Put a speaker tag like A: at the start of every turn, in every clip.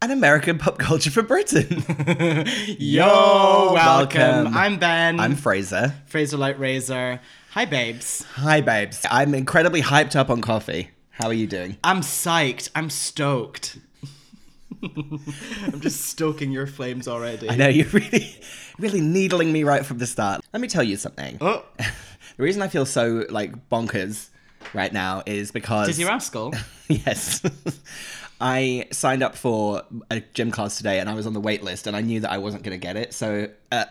A: And American pop culture for Britain.
B: Yo, welcome.
A: welcome.
B: I'm Ben.
A: I'm Fraser.
B: Fraser Light Razor. Hi, babes.
A: Hi, babes. I'm incredibly hyped up on coffee. How are you doing?
B: I'm psyched. I'm stoked. I'm just stoking your flames already.
A: I know you're really, really needling me right from the start. Let me tell you something.
B: Oh,
A: The reason I feel so like bonkers right now is because
B: Dizzee Rascal.
A: yes. I signed up for a gym class today and I was on the wait list and I knew that I wasn't going to get it. So uh,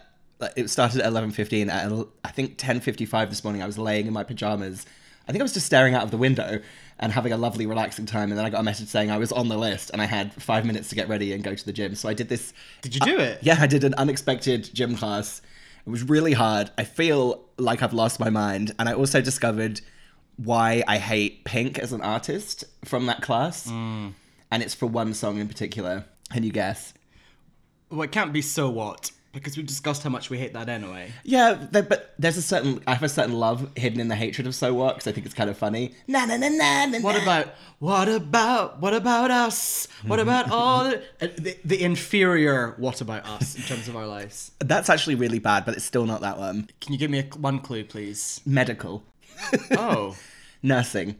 A: it started at 11.15. At I think 10.55 this morning, I was laying in my pajamas. I think I was just staring out of the window and having a lovely, relaxing time. And then I got a message saying I was on the list and I had five minutes to get ready and go to the gym. So I did this.
B: Did you do it?
A: Yeah, I did an unexpected gym class. It was really hard. I feel like I've lost my mind. And I also discovered why I hate Pink as an artist from that class. And it's for one song in particular. Can you guess?
B: Well, it can't be so what because we've discussed how much we hate that anyway.
A: Yeah, but there's a certain I have a certain love hidden in the hatred of So What because I think it's kind of funny. Na na na na na.
B: What about what about what about us? What about all the, uh, the the inferior what about us in terms of our lives?
A: That's actually really bad, but it's still not that one.
B: Can you give me a, one clue, please?
A: Medical,
B: Oh,
A: nursing.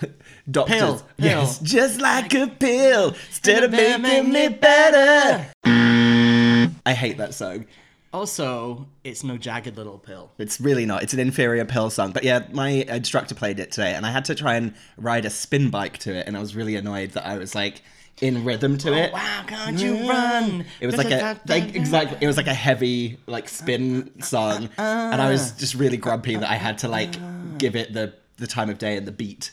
A: Doctors.
B: Pill, pill.
A: Yes, just like a pill, instead of making me better. I hate that song.
B: also, it's no jagged little pill.
A: It's really not. It's an inferior pill song. But yeah, my instructor played it today, and I had to try and ride a spin bike to it, and I was really annoyed that I was like in rhythm to oh, it.
B: Oh, wow, can't you run?
A: It was like a like exactly. It was like a heavy like spin song, and I was uh-uh. just really grumpy that I had to like give it the the time of day and the beat.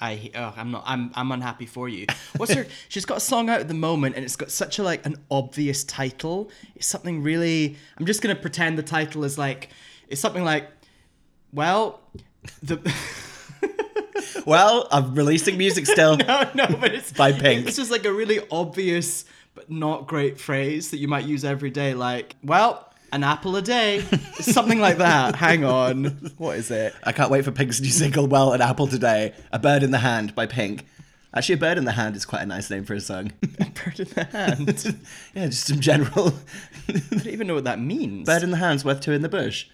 B: I oh, I'm not I'm I'm unhappy for you. What's her? She's got a song out at the moment, and it's got such a like an obvious title. It's something really. I'm just gonna pretend the title is like it's something like, well, the.
A: Well, I'm releasing music still.
B: no, no, but it's
A: By Pink.
B: It's just like a really obvious but not great phrase that you might use every day, like, well, an apple a day, something like that. Hang on, what is it?
A: I can't wait for Pink's new single, Well, an Apple Today. A Bird in the Hand by Pink. Actually, A Bird in the Hand is quite a nice name for a song.
B: Bird in the hand.
A: yeah, just in general.
B: I don't even know what that means.
A: Bird in the Hand's worth two in the bush.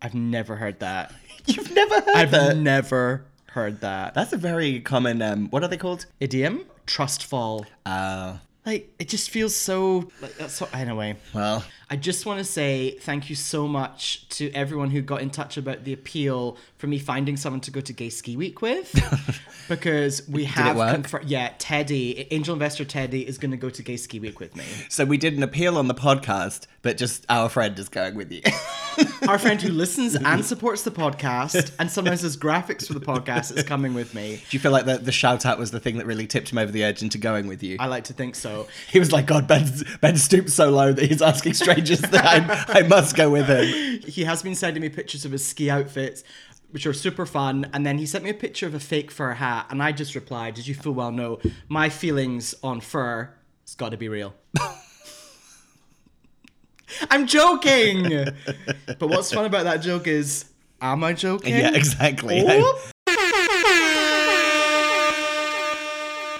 B: I've never heard that.
A: You've never heard
B: I've
A: that?
B: never heard that.
A: That's a very common, um, what are they called?
B: Idiom? Trust fall.
A: Uh,
B: Like, it just feels so. Like, that's so. Anyway.
A: well,
B: I just want to say thank you so much to everyone who got in touch about the appeal for me finding someone to go to Gay Ski Week with. because we have. Yeah, Teddy, angel investor Teddy, is going to go to Gay Ski Week with me.
A: so we did an appeal on the podcast, but just our friend is going with you.
B: Our friend who listens and supports the podcast and sometimes does graphics for the podcast is coming with me.
A: Do you feel like the, the shout out was the thing that really tipped him over the edge into going with you?
B: I like to think so.
A: he was like, God, Ben, ben stooped so low that he's asking strangers that I, I must go with him.
B: He has been sending me pictures of his ski outfits, which are super fun. And then he sent me a picture of a fake fur hat, and I just replied, "Did you full well know my feelings on fur? It's got to be real." I'm joking. but what's fun about that joke is, am I joking?
A: Yeah, exactly.
B: Whoop.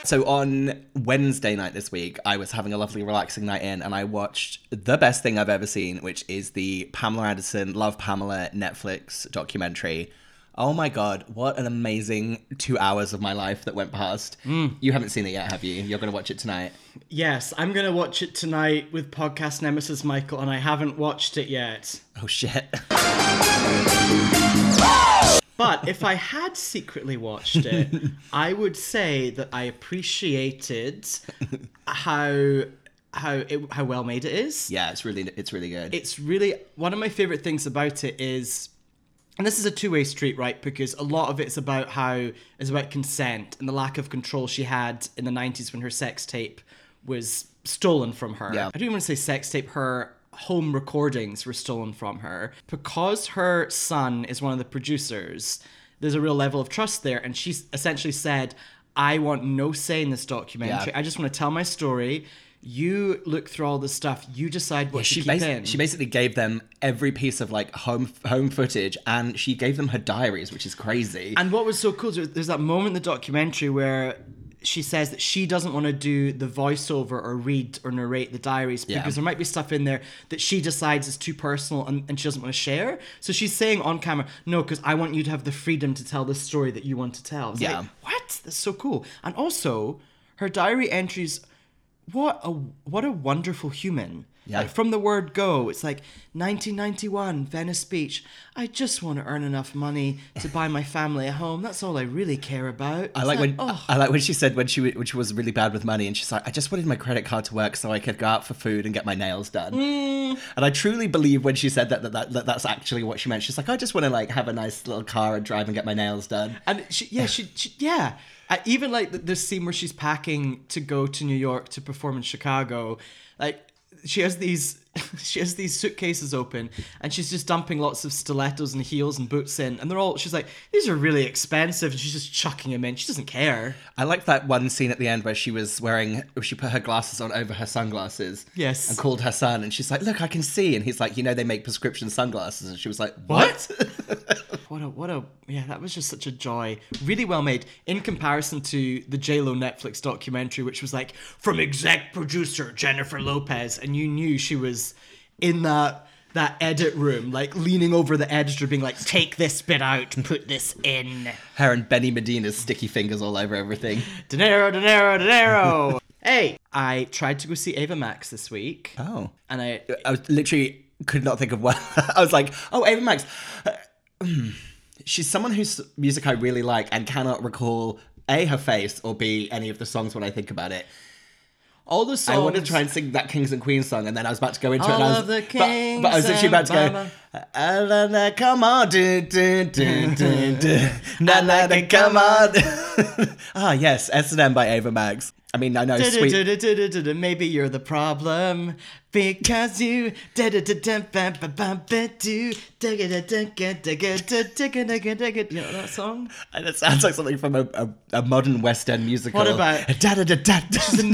A: So on Wednesday night this week, I was having a lovely, relaxing night in, and I watched the best thing I've ever seen, which is the Pamela Anderson "Love Pamela" Netflix documentary. Oh my god, what an amazing two hours of my life that went past. Mm. You haven't seen it yet, have you? You're going to watch it tonight.
B: Yes, I'm gonna watch it tonight with podcast nemesis Michael, and I haven't watched it yet.
A: Oh shit.
B: But if I had secretly watched it, I would say that I appreciated how how it, how well made it is.
A: yeah, it's really it's really good.
B: It's really one of my favorite things about it is and this is a two-way street, right? Because a lot of it's about how it's about consent and the lack of control she had in the 90s when her sex tape was stolen from her.
A: Yeah.
B: I don't even want to say sex tape. Her home recordings were stolen from her because her son is one of the producers. There's a real level of trust there, and she's essentially said, "I want no say in this documentary.
A: Yeah.
B: I just want to tell my story." You look through all the stuff. You decide what
A: she
B: to keep
A: basi-
B: in.
A: she basically gave them every piece of like home home footage and she gave them her diaries which is crazy
B: And what was so cool is there's that moment in the documentary where she says that she doesn't want to do the voiceover or read or narrate the diaries
A: Yeah.
B: because there might be stuff in there that she decides is too personal and, and she doesn't want to share. So she's saying on camera, no, because I want you to have the freedom to tell the story that you want to tell.
A: Yeah.
B: like, what? That's so cool. And also, her diary entries, what a what a wonderful human.
A: Yeah.
B: Like from the word go, it's like 1991, Venice Beach. I just want to earn enough money to buy my family a home. That's all I really care about.
A: I
B: It's
A: like when
B: oh,
A: I like when she said when she when she was really bad with money and she's like I just wanted my credit card to work so I could go out for food and get my nails done.
B: Mm.
A: And I truly believe when she said that that, that that that's actually what she meant. She's like I just want to like have a nice little car and drive and get my nails done.
B: and she, yeah, she, she yeah. Uh, even like the, the scene where she's packing to go to New York to perform in Chicago, like she has these she has these suitcases open and she's just dumping lots of stilettos and heels and boots in and they're all she's like these are really expensive and she's just chucking them in she doesn't care
A: I like that one scene at the end where she was wearing, she put her glasses on over her sunglasses.
B: Yes.
A: And called her son, and she's like, "Look, I can see." And he's like, "You know, they make prescription sunglasses." And she was like, "What?"
B: What a what a yeah, that was just such a joy. Really well made in comparison to the J Lo Netflix documentary, which was like from exec producer Jennifer Lopez, and you knew she was in that that edit room, like leaning over the editor, being like, "Take this bit out, and put this in."
A: her and Benny Medina's sticky fingers all over everything.
B: Dinero, dinero, dinero. hey, I tried to go see Ava Max this week,
A: Oh.
B: and I
A: I was literally could not think of what. I was like, "Oh, Ava Max." She's someone whose music I really like and cannot recall a her face or b any of the songs when I think about it.
B: All the songs.
A: I wanted to try and sing that Kings and Queens song, and then I was about to go into it.
B: All
A: And I was,
B: the
A: but, but I was
B: kings
A: literally about to go. "Ah, come on, do, do, do, do, do. na na na, come on. ah, yes, S and M by Ava Max. I mean, I know sweet.
B: Maybe you're the problem because you. You know that song?
A: And it sounds like something from a, a, a modern West End musical.
B: What about-. She's a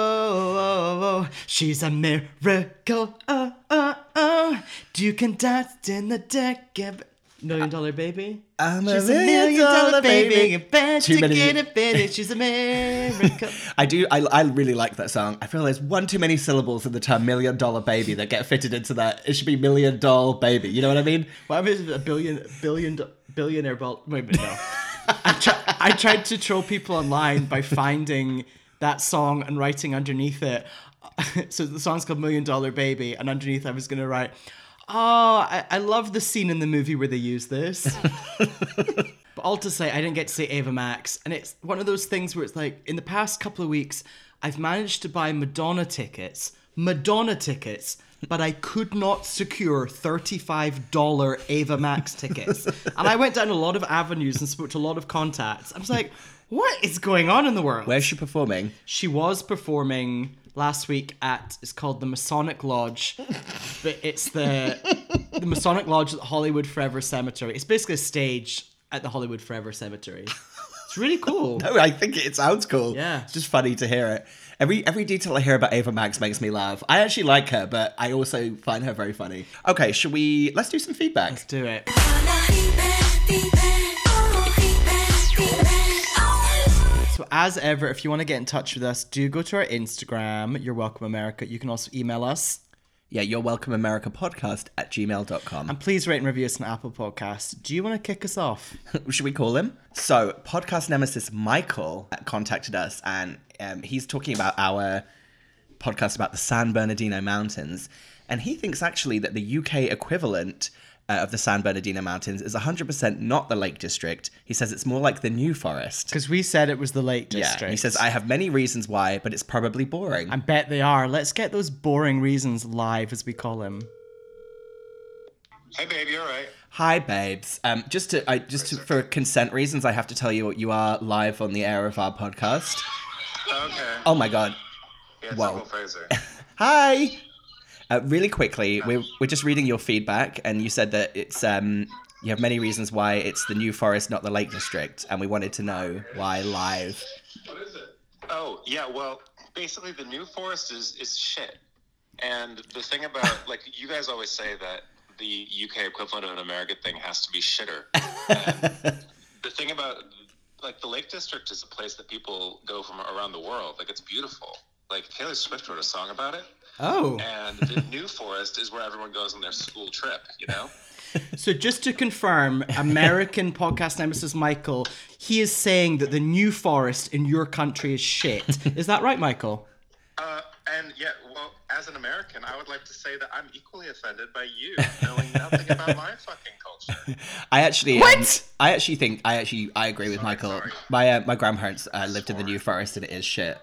B: miracle. She's a miracle. Oh, oh, oh. You can dance in the deck. of- Million dollar baby.
A: I'm
B: She's a million dollar baby. You bet
A: Too
B: to
A: many-
B: get it, baby. She's a miracle.
A: I do. I, I really like that song. I feel there's one too many syllables in the term "million dollar baby" that get fitted into that. It should be "million doll baby." You know what I mean?
B: Why is it a billion billion billionaire ball? Wait a minute, no. I, try, I tried to troll people online by finding that song and writing underneath it. So the song's called Million Dollar Baby, and underneath I was gonna write, "Oh, I, I love the scene in the movie where they use this." but all to say, I didn't get to see Ava Max, and it's one of those things where it's like, in the past couple of weeks, I've managed to buy Madonna tickets, Madonna tickets, but I could not secure $35 Ava Max tickets. and I went down a lot of avenues and spoke to a lot of contacts. I was like, what is going on in the world?
A: Where's she performing?
B: She was performing last week at it's called the Masonic Lodge, but it's the the Masonic Lodge at the Hollywood Forever Cemetery. It's basically a stage at the Hollywood Forever Cemetery. It's really cool.
A: No, I think it sounds cool.
B: Yeah.
A: it's just funny to hear it. Every every detail I hear about Ava Max makes me laugh. I actually like her, but I also find her very funny. Okay, should we? Let's do some feedback.
B: Let's do it. So as ever, if you want to get in touch with us, do go to our Instagram, You're Welcome America. You can also email us.
A: Yeah, you're welcome America podcast at gmail.com.
B: And please rate and review us on Apple Podcasts. Do you want to kick us off?
A: Should we call him? So, podcast nemesis Michael contacted us, and um, he's talking about our podcast about the San Bernardino Mountains. And he thinks actually that the UK equivalent uh, of the San Bernardino Mountains is 100% not the Lake District. He says it's more like the New Forest.
B: Because we said it was the Lake District.
A: Yeah, he says, I have many reasons why, but it's probably boring.
B: I bet they are. Let's get those boring reasons live, as we call him.
C: Hey, babe, you all right?
A: Hi, babes. Um, just to, I just to, for consent reasons, I have to tell you what you are live on the air of our podcast.
C: Okay.
A: Oh my god.
C: Yeah,
A: Wow.
C: Temple Fraser.
A: Hi. Uh, really quickly, we're, we're just reading your feedback, and you said that it's um you have many reasons why it's the New Forest, not the Lake District, and we wanted to know why live. What is it?
C: Oh, yeah, well, basically the New Forest is, is shit. And the thing about, like, you guys always say that the UK equivalent of an American thing has to be shitter. And the thing about, like, the Lake District is a place that people go from around the world. Like, it's beautiful. Like, Taylor Swift wrote a song about it.
B: Oh.
C: And the New Forest is where everyone goes on their school trip, you know?
B: So just to confirm, American podcast nemesis Michael, he is saying that the New Forest in your country is shit. Is that right, Michael?
C: Uh, and yeah, well, as an American, I would like to say that I'm equally offended by you knowing nothing about my fucking culture.
A: I actually um,
B: What?
A: I actually think I actually I agree with Michael.
C: sorry.
A: My uh, my grandparents uh, lived in the New Forest, and it is shit.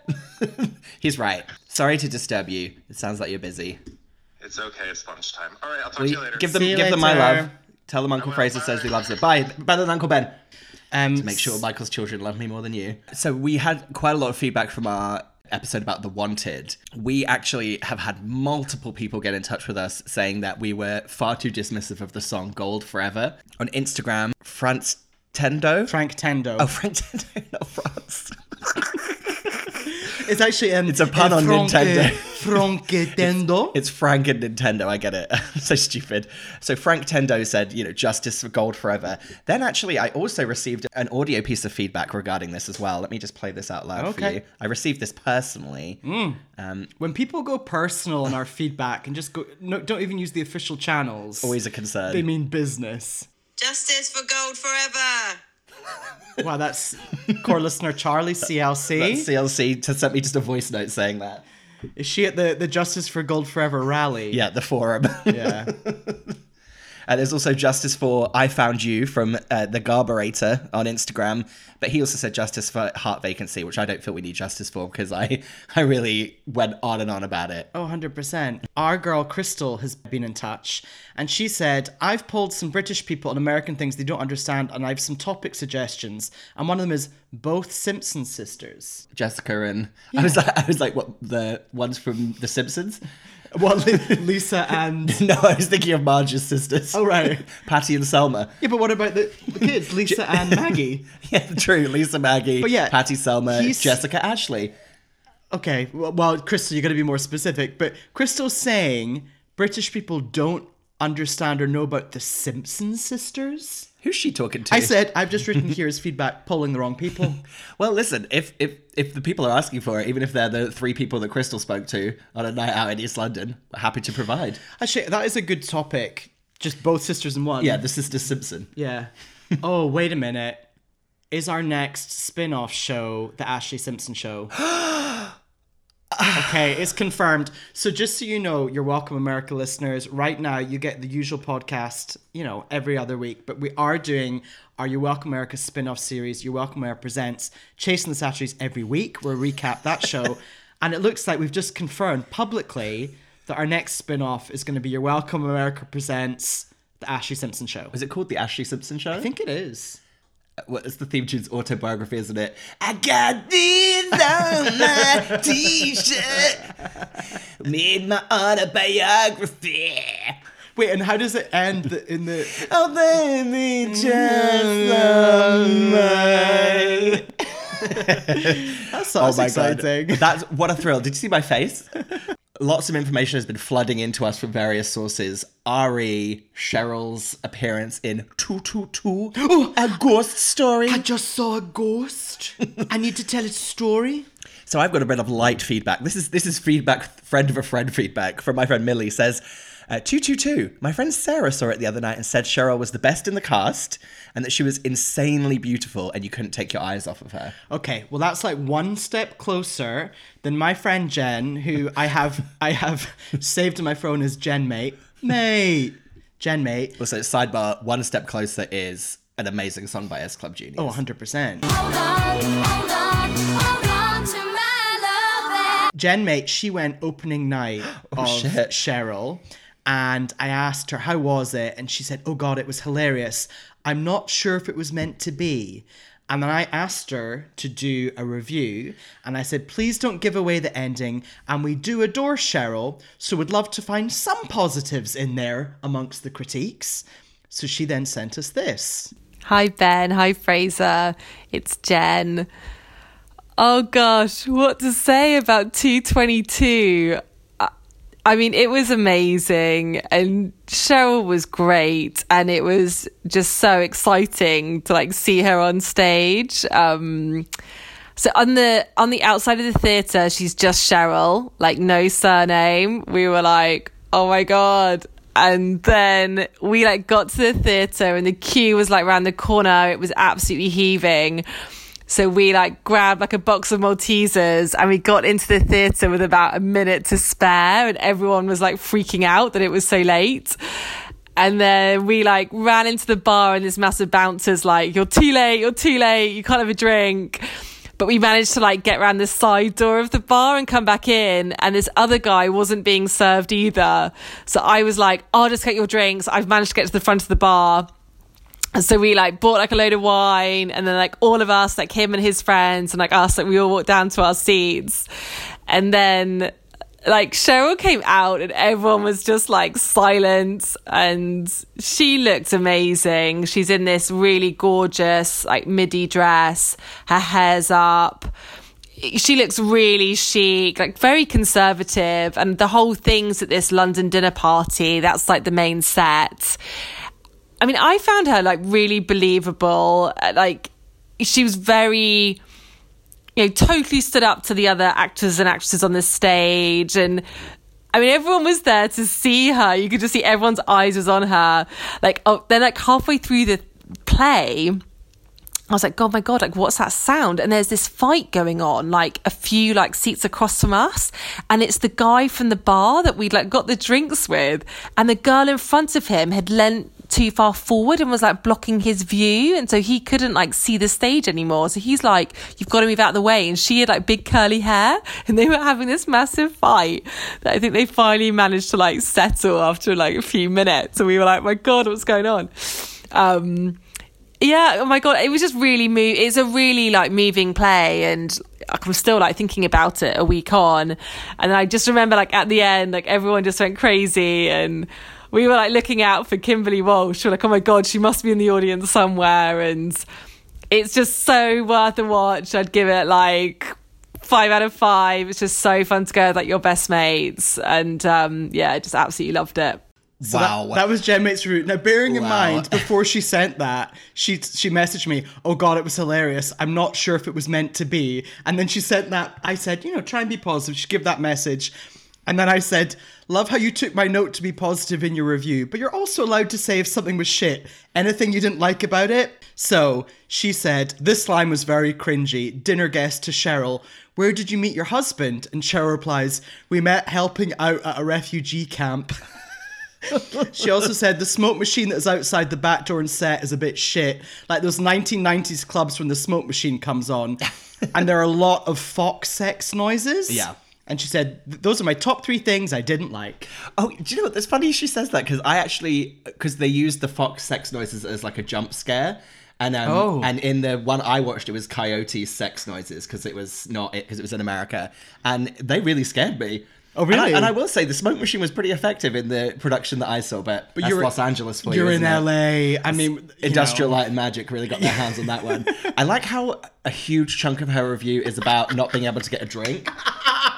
A: He's right. Sorry to disturb you. It sounds like you're busy.
C: It's okay. It's lunchtime. All right. I'll talk
A: Will
C: to
A: you
C: you later.
A: give them
B: See you
A: give them my love. Tell them Uncle
C: will.
A: Fraser says he loves it. Bye. Better than Uncle Ben.
B: Um,
A: Make sure Michael's children love me more than you. So we had quite a lot of feedback from our episode about the wanted. We actually have had multiple people get in touch with us saying that we were far too dismissive of the song Gold Forever. On Instagram, France Tendo.
B: Frank Tendo.
A: oh, Frank Tendo, not France.
B: it's actually um,
A: It's a pun on Nintendo.
B: Frank Tendo.
A: It's Frank and Nintendo. I get it. so stupid. So Frank Tendo said, you know, justice for gold forever. Then actually, I also received an audio piece of feedback regarding this as well. Let me just play this out loud for you. I received this personally. Um,
B: when people go personal in our feedback and just go, no, don't even use the official channels.
A: always a concern.
B: They mean business.
D: Justice for gold forever.
B: Wow, that's core listener Charlie CLC.
A: CLC to sent me just a voice note saying that.
B: Is she at the, the Justice for Gold Forever rally?
A: Yeah, the forum.
B: Yeah.
A: Uh, there's also justice for I Found You from uh, the Garburator on Instagram, but he also said justice for heart vacancy, which I don't feel we need justice for because I, I really went on and on about it.
B: Oh, 100%. Our girl Crystal has been in touch and she said, I've polled some British people on American things they don't understand and I have some topic suggestions. And one of them is both Simpson sisters.
A: Jessica and I was like, I was like, what the ones from The Simpsons?
B: Well, Lisa and.
A: No, I was thinking of Marge's sisters.
B: Oh, right.
A: Patty and Selma.
B: Yeah, but what about the, the kids, Lisa and Maggie?
A: Yeah, true. Lisa, Maggie,
B: But yeah,
A: Patty, Selma,
B: he's-
A: Jessica, Ashlee.
B: Okay, well, well Crystal, you got to be more specific. But Crystal's saying British people don't understand or know about the Simpson sisters.
A: Who's she talking to?
B: I said I've just written here as feedback, polling the wrong people.
A: Well, listen, if if if the people are asking for it, even if they're the three people that Crystal spoke to on a night out in East London, we're happy to provide.
B: Actually, that is a good topic. Just both sisters in one.
A: Yeah, the sister Simpson.
B: Yeah. oh, wait a minute. Is our next spin off show the Ashlee Simpson show? okay, it's confirmed. So, just so you know, you're welcome, America listeners. Right now, you get the usual podcast, you know, every other week, but we are doing our You're Welcome America spin off series, You're Welcome America Presents Chasing the Saturdays every week. We'll recap that show. and it looks like we've just confirmed publicly that our next spin off is going to be Your Welcome America Presents the Ashlee Simpson Show.
A: Is it called the Ashlee Simpson Show?
B: I think it is.
A: Well, it's the theme tune's autobiography, isn't it? I got these on my t-shirt, made my autobiography.
B: Wait, and how does it end the, in the?
A: Oh, baby, just mm. on my.
B: That's,
A: Oh my
B: exciting.
A: god, that's what a thrill! Did you see my face? Lots of information has been flooding into us from various sources. Ari Cheryl's appearance in Two Two Two, a ghost story.
B: I just saw a ghost. I need to tell its story.
A: So I've got a bit of light feedback. This is this is feedback, friend of a friend feedback from my friend Millie says. Uh, 222. My friend Sarah saw it the other night and said Cheryl was the best in the cast and that she was insanely beautiful and you couldn't take your eyes off of her.
B: Okay, well that's like one step closer than my friend Jen, who I have I have saved in my phone as Jen mate. Mate. Jen mate.
A: Also, sidebar, one step closer is an amazing song by S Club Juniors.
B: Oh, 100%.
E: Hold on, hold on, hold on to my love.
B: Jen mate, she went opening night of
A: Oh, shit.
B: Cheryl, and I asked her how was it, and she said, "Oh God, it was hilarious. I'm not sure if it was meant to be." And then I asked her to do a review, and I said, please don't give away the ending. And we do adore Cheryl, so would love to find some positives in there amongst the critiques. So she then sent us this.
F: Hi, Ben. Hi, Fraser. It's Jen. Oh, gosh. What to say about 222? I- mean, it was amazing, and Cheryl was great, and it was just so exciting to like see her on stage. Um, so on the on the outside of the theater, she's just Cheryl, like no surname. We were like, oh my god. And then we like got to the theater and the queue was like around the corner. It was absolutely heaving. So we like grabbed like a box of Maltesers and we got into the theater with about a minute to spare and everyone was like freaking out that it was so late. And then we like ran into the bar and this massive bouncer's like, you're too late, you're too late, you can't have a drink. But we managed to like get around the side door of the bar and come back in. And this other guy wasn't being served either. So I was like, I'll just get your drinks. I've managed to get to the front of the bar. So we like bought like a load of wine and then like all of us, like him and his friends and like us, like we all walked down to our seats. And then like Cheryl came out and everyone was just like silent and she looked amazing. She's in this really gorgeous like midi dress. Her hair's up. She looks really chic, like very conservative and the whole thing's at this London dinner party. That's like the main set. I mean, I found her like really believable. Uh, Like she was very you know, totally stood up to the other actors and actresses on the stage. And I mean, everyone was there to see her. You could just see everyone's eyes was on her. Like, oh, then like halfway through the play, I was like, God, my God, like, what's that sound? And there's this fight going on, like a few like seats across from us. And it's the guy from the bar that we'd like got the drinks with. And the girl in front of him had leant too far forward and was like blocking his view. And so he couldn't like see the stage anymore. So he's like, you've got to move out of the way. And she had like big curly hair and they were having this massive fight that I think they finally managed to like settle after like a few minutes. And we were like, my God, what's going on? Um, yeah, oh my god, it was just really move. It's a really like moving play, and I'm still like thinking about it a week on, and I just remember like at the end, like everyone just went crazy, and we were like looking out for Kimberly Walsh. We're like, oh my god, she must be in the audience somewhere, and it's just so worth a watch. I'd give it like five out of five. It's just so fun to go with like your best mates, and um, yeah, I just absolutely loved it.
B: So that- That, was Jen Mate's route. Now, bearing in
A: Wow.
B: mind, before she sent that, she she messaged me, "Oh God, it was hilarious. I'm not sure if it was meant to be." And then she sent that. I said, "You know, try and be positive." She give that message, and then I said, "Love how you took my note to be positive in your review, but you're also allowed to say if something was shit, anything you didn't like about it." So she said, "This line was very cringy." Dinner guest to Cheryl. Where did you meet your husband? And Cheryl replies, We met helping out at a refugee camp. She also said the smoke machine that is outside the back door and set is a bit shit. Like those 1990s clubs when the smoke machine comes on. and there are a lot of Fox sex noises.
A: Yeah.
B: And she said, those are my top three things I didn't like.
A: Oh, do you know what? It's funny she says that because I actually because they used the Fox sex noises as like a jump scare, and um,
B: Oh.
A: and in the one I watched, it was coyote sex noises because it was not it because it was in America, and they really scared me.
B: Oh,
A: And I,
B: really?
A: and I will say the smoke machine was pretty effective in the production that I saw, but, but
B: you're-
A: Los Angeles for
B: You're
A: you.
B: in
A: it?
B: LA. I mean,
A: Industrial
B: know.
A: Light and Magic really got their hands on that one. I like how a huge chunk of her review is about not being able to get a drink.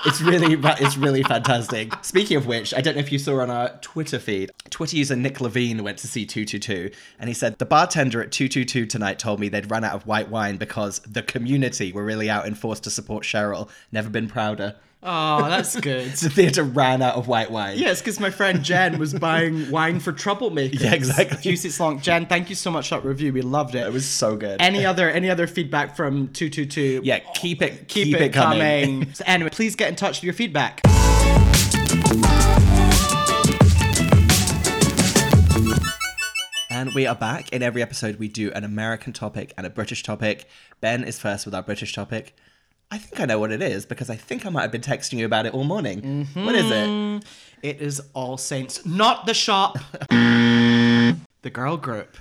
A: It's really, it's really fantastic. Speaking of which, I don't know if you saw on our Twitter feed, Twitter user Nick Levine went to see 222, and he said the bartender at 222 tonight told me they'd run out of white wine because the community were really out in force to support Cheryl. Never been prouder.
B: Oh, that's good.
A: The theatre ran out of white wine.
B: Yes, because my friend Jen was buying wine for troublemakers.
A: Yeah, exactly.
B: Seats long. Jen, thank you so much for that review. We loved it.
A: It was so good.
B: any other any other feedback from 222?
A: yeah, keep it,
B: keep, it, coming. so anyway, please get in touch with your feedback.
A: And we are back. In every episode, we do an American topic and a British topic. Ben is first with our British topic. I think I know what it is because I think I might have been texting you about it all morning. What is it? Mm-hmm.
B: It is All Saints, not the shop. the girl group.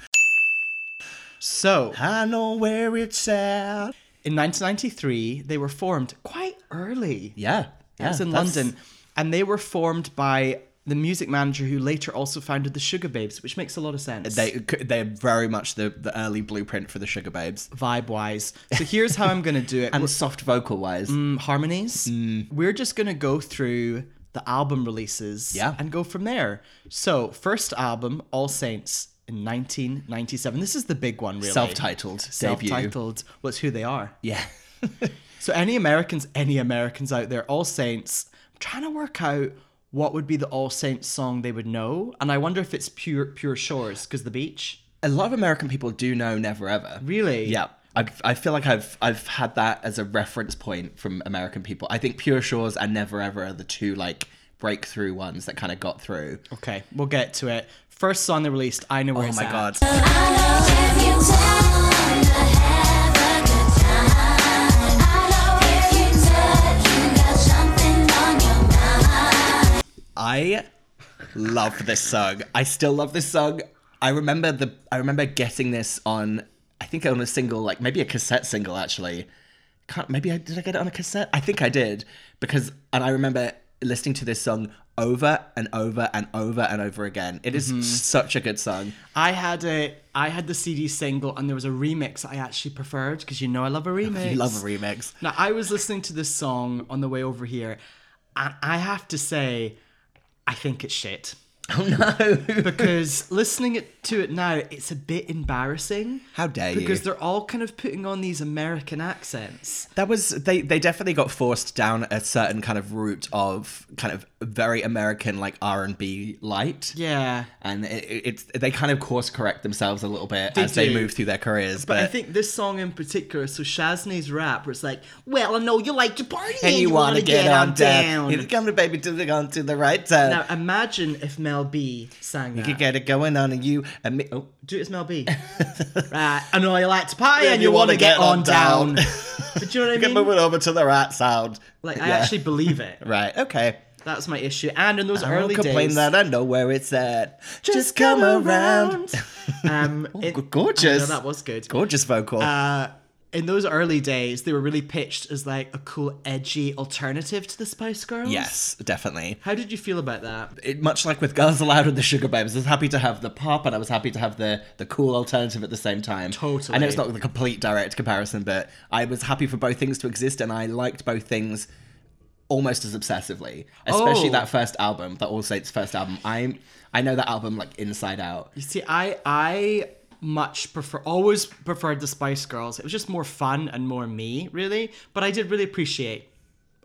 B: So,
A: I know where it's at.
B: in 1993, they were formed quite early.
A: Yeah.
B: It was
A: yeah,
B: in London. And they were formed by the music manager who later also founded the Sugababes, which makes a lot of sense.
A: They they're very much the, the early blueprint for the Sugababes.
B: vibe wise. So here's how I'm going to do it.
A: And soft vocal wise.
B: mm, harmonies. We're just going to go through the album releases
A: Yeah.
B: and go from there. So, first album, All Saints in 1997. This is the big one, really.
A: Self-titled.
B: Self-titled. What's who they are.
A: Yeah.
B: So any Americans, any Americans out there, All Saints, I'm trying to work out what would be the All Saints song they would know, and I wonder if it's pure pure shores because the beach.
A: A lot of American people do know Never Ever.
B: Really?
A: Yeah. I, I feel like I've I've had that as a reference point from American people. I think Pure Shores and Never Ever are the two like breakthrough ones that kind of got through.
B: Okay, we'll get to it. First song they released, I know where
A: Oh
B: it's
A: my
B: at.
A: god. I love this song. I still love this song. I remember the I remember getting this on I think on a single like maybe a cassette single actually. Can't maybe I did I get it on a cassette? I think I did because and I remember listening to this song over and over and over and over again. It is mm-hmm. such a good song.
B: I had a I had the CD single and there was a remix I actually preferred because you know I love a remix.
A: You love a remix.
B: Now I was listening to this song on the way over here, and I have to say, I think it's shit.
A: Oh no.
B: because listening it to it now, it's a bit embarrassing.
A: How dare you.
B: Because they're all kind of putting on these American accents.
A: That was they. They definitely got forced down a certain kind of route of kind of very American like R and B light.
B: Yeah.
A: and it, it- it's they kind of course correct themselves a little bit
B: They
A: as they move through their careers.
B: But,
A: But,
B: I think this song in particular, so Shaznay's rap, where it's like, "Well, I know you like to party
A: and you want to get, on down,
B: down."
A: you come to baby to the on to the right side.
B: Now imagine if Mel B sang
A: you
B: that.
A: could get it going on, and you and me. Oh,
B: Do it as Mel B. right. I know you like to party and
A: you
B: want
A: wanna
B: get, on down. but you know what I
A: you can
B: mean?
A: move it over to the right sound.
B: Like I
A: Yeah.
B: actually believe it.
A: Right. Okay.
B: That's my issue. And in those
A: I
B: early
A: won't complain
B: days,
A: that I know where it's at. Just, come around.
B: um, it-
A: g- gorgeous.
B: I know, that was good.
A: Gorgeous vocal.
B: Uh, in those early days, they were really pitched as like a cool, edgy alternative to the Spice Girls.
A: yes, definitely.
B: How did you feel about that?
A: it, much like with Girls Aloud and the Sugababes, I was happy to have the pop and I was happy to have the the cool alternative at the same time.
B: Totally.
A: I know it's not the complete direct comparison, but I was happy for both things to exist and I liked both things almost as obsessively. Especially
B: Oh.
A: that first album, the All Saints first album. I I know that album like inside out.
B: You see, I I much prefer always preferred the Spice Girls. It was just more fun and more me, really. But I did really appreciate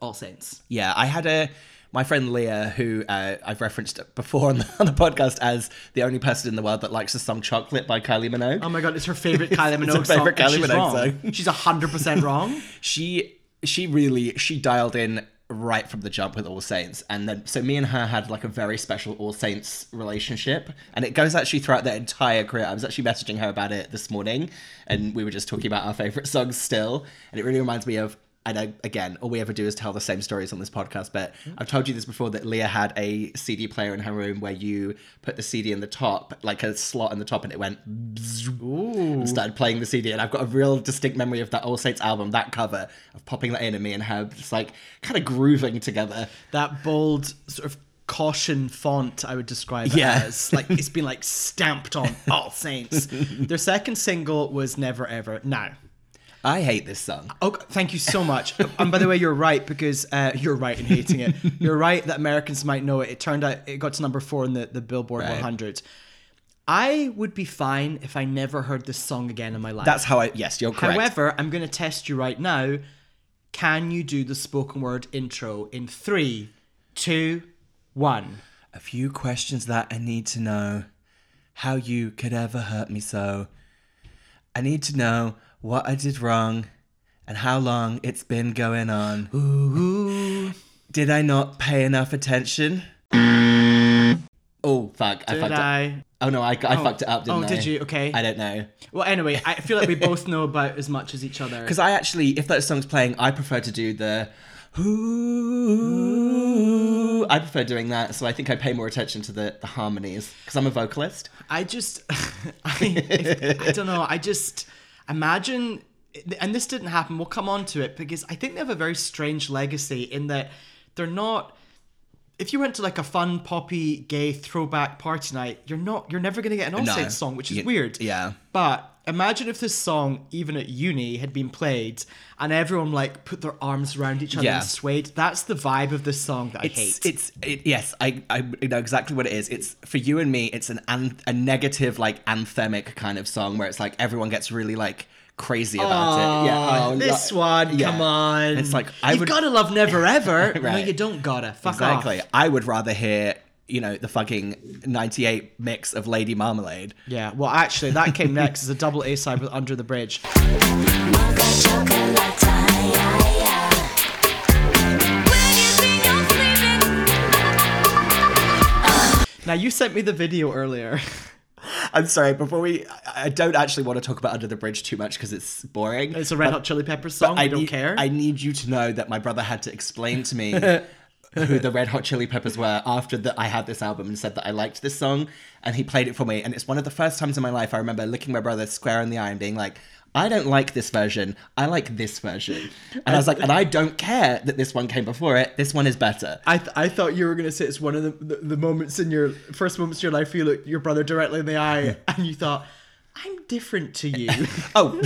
B: All Saints.
A: Yeah, I had a my friend Leah, who uh, I've referenced before on the, on the podcast as the only person in the world that likes the song "Chocolate" by Kylie Minogue.
B: Oh my god, it's her favorite Kylie
A: It's her
B: Minogue song.
A: Kylie
B: she's
A: Minogue
B: wrong.
A: song.
B: She's hundred percent wrong.
A: she she really she dialed in right from the jump with All Saints, and then so me and her had like a very special All Saints relationship, and it goes actually throughout their entire career. I was actually messaging her about it this morning, and we were just talking about our favorite songs still, and it really reminds me of. I uh, again, all we ever do is tell the same stories on this podcast, but I've told you this before that Leah had a CD player in her room where you put the CD in the top, like a slot in the top, and it went and started playing the CD. And I've got a real distinct memory of that All Saints album, that cover, of popping that in and me and her just like kind of grooving together.
B: That bold sort of caution font, I would describe it
A: Yeah.
B: as. Like it's been like stamped on All Saints. Their second single was Never Ever. Now.
A: I hate this song.
B: Oh, thank you so much. and by the way, you're right because uh, you're right in hating it. You're right that Americans might know it. It turned out it got to number four in the, the Billboard
A: Right.
B: 100. I would be fine if I never heard this song again in my life.
A: That's how I, yes, you're correct.
B: However, I'm going to test you right now. Can you do the spoken word intro in three, two, one?
A: a few questions that I need to know. How you could ever hurt me so. I need to know what I did wrong and how long it's been going on. Ooh. Did I not pay enough attention? Oh, fuck. I
B: Did
A: fucked up.
B: I?
A: Oh, no, I, I oh. fucked it up, didn't
B: oh,
A: I?
B: did you? Okay.
A: I don't know.
B: Well, anyway, I feel like we both know about as much as each other.
A: Because I actually, if that song's playing, I prefer to do the. Ooh, I prefer doing that. So I think I pay more attention to the, the harmonies because I'm a vocalist.
B: I just, I, if, I don't know. I just imagine, and this didn't happen. We'll come on to it because I think they have a very strange legacy in that they're not. If you went to like a fun poppy gay throwback party night, you're not. You're never gonna get an All
A: No.
B: Song, which is weird.
A: yeah.
B: But imagine if this song, even at uni, had been played and everyone like put their arms around each other
A: Yeah.
B: and swayed. That's the vibe of this song that I hate.
A: it's it, yes, I I know exactly what it is. It's for you and me. It's an, an a negative like anthemic kind of song where it's like everyone gets really like crazy about it. Yeah, oh,
B: this
A: lo-
B: one,
A: yeah.
B: come on.
A: It's like I
B: You've
A: would
B: gotta love Never Ever. No, you don't gotta. Fuck
A: exactly.
B: off.
A: I would rather hear you know the fucking '98 mix of Lady Marmalade.
B: Yeah, well, actually, that came next as a double A side with Under the Bridge. Now, you sent me the video earlier.
A: I'm sorry. Before we, I don't actually want to talk about Under the Bridge too much because it's boring.
B: It's a Red Hot Chili Peppers song. I, don't
A: need,
B: care.
A: I need you to know that my brother had to explain to me who the Red Hot Chili Peppers were after that I had this album and said that I liked this song, and he played it for me. And it's one of the first times in my life I remember looking my brother square in the eye and being like. I don't like this version. I like this version. And I was like, and I don't care that this one came before it. This one is better.
B: I, th- I thought you were gonna say it's one of the, the, the moments in your first moments in your life you look your brother directly in the eye and you thought I'm different to you.
A: Oh,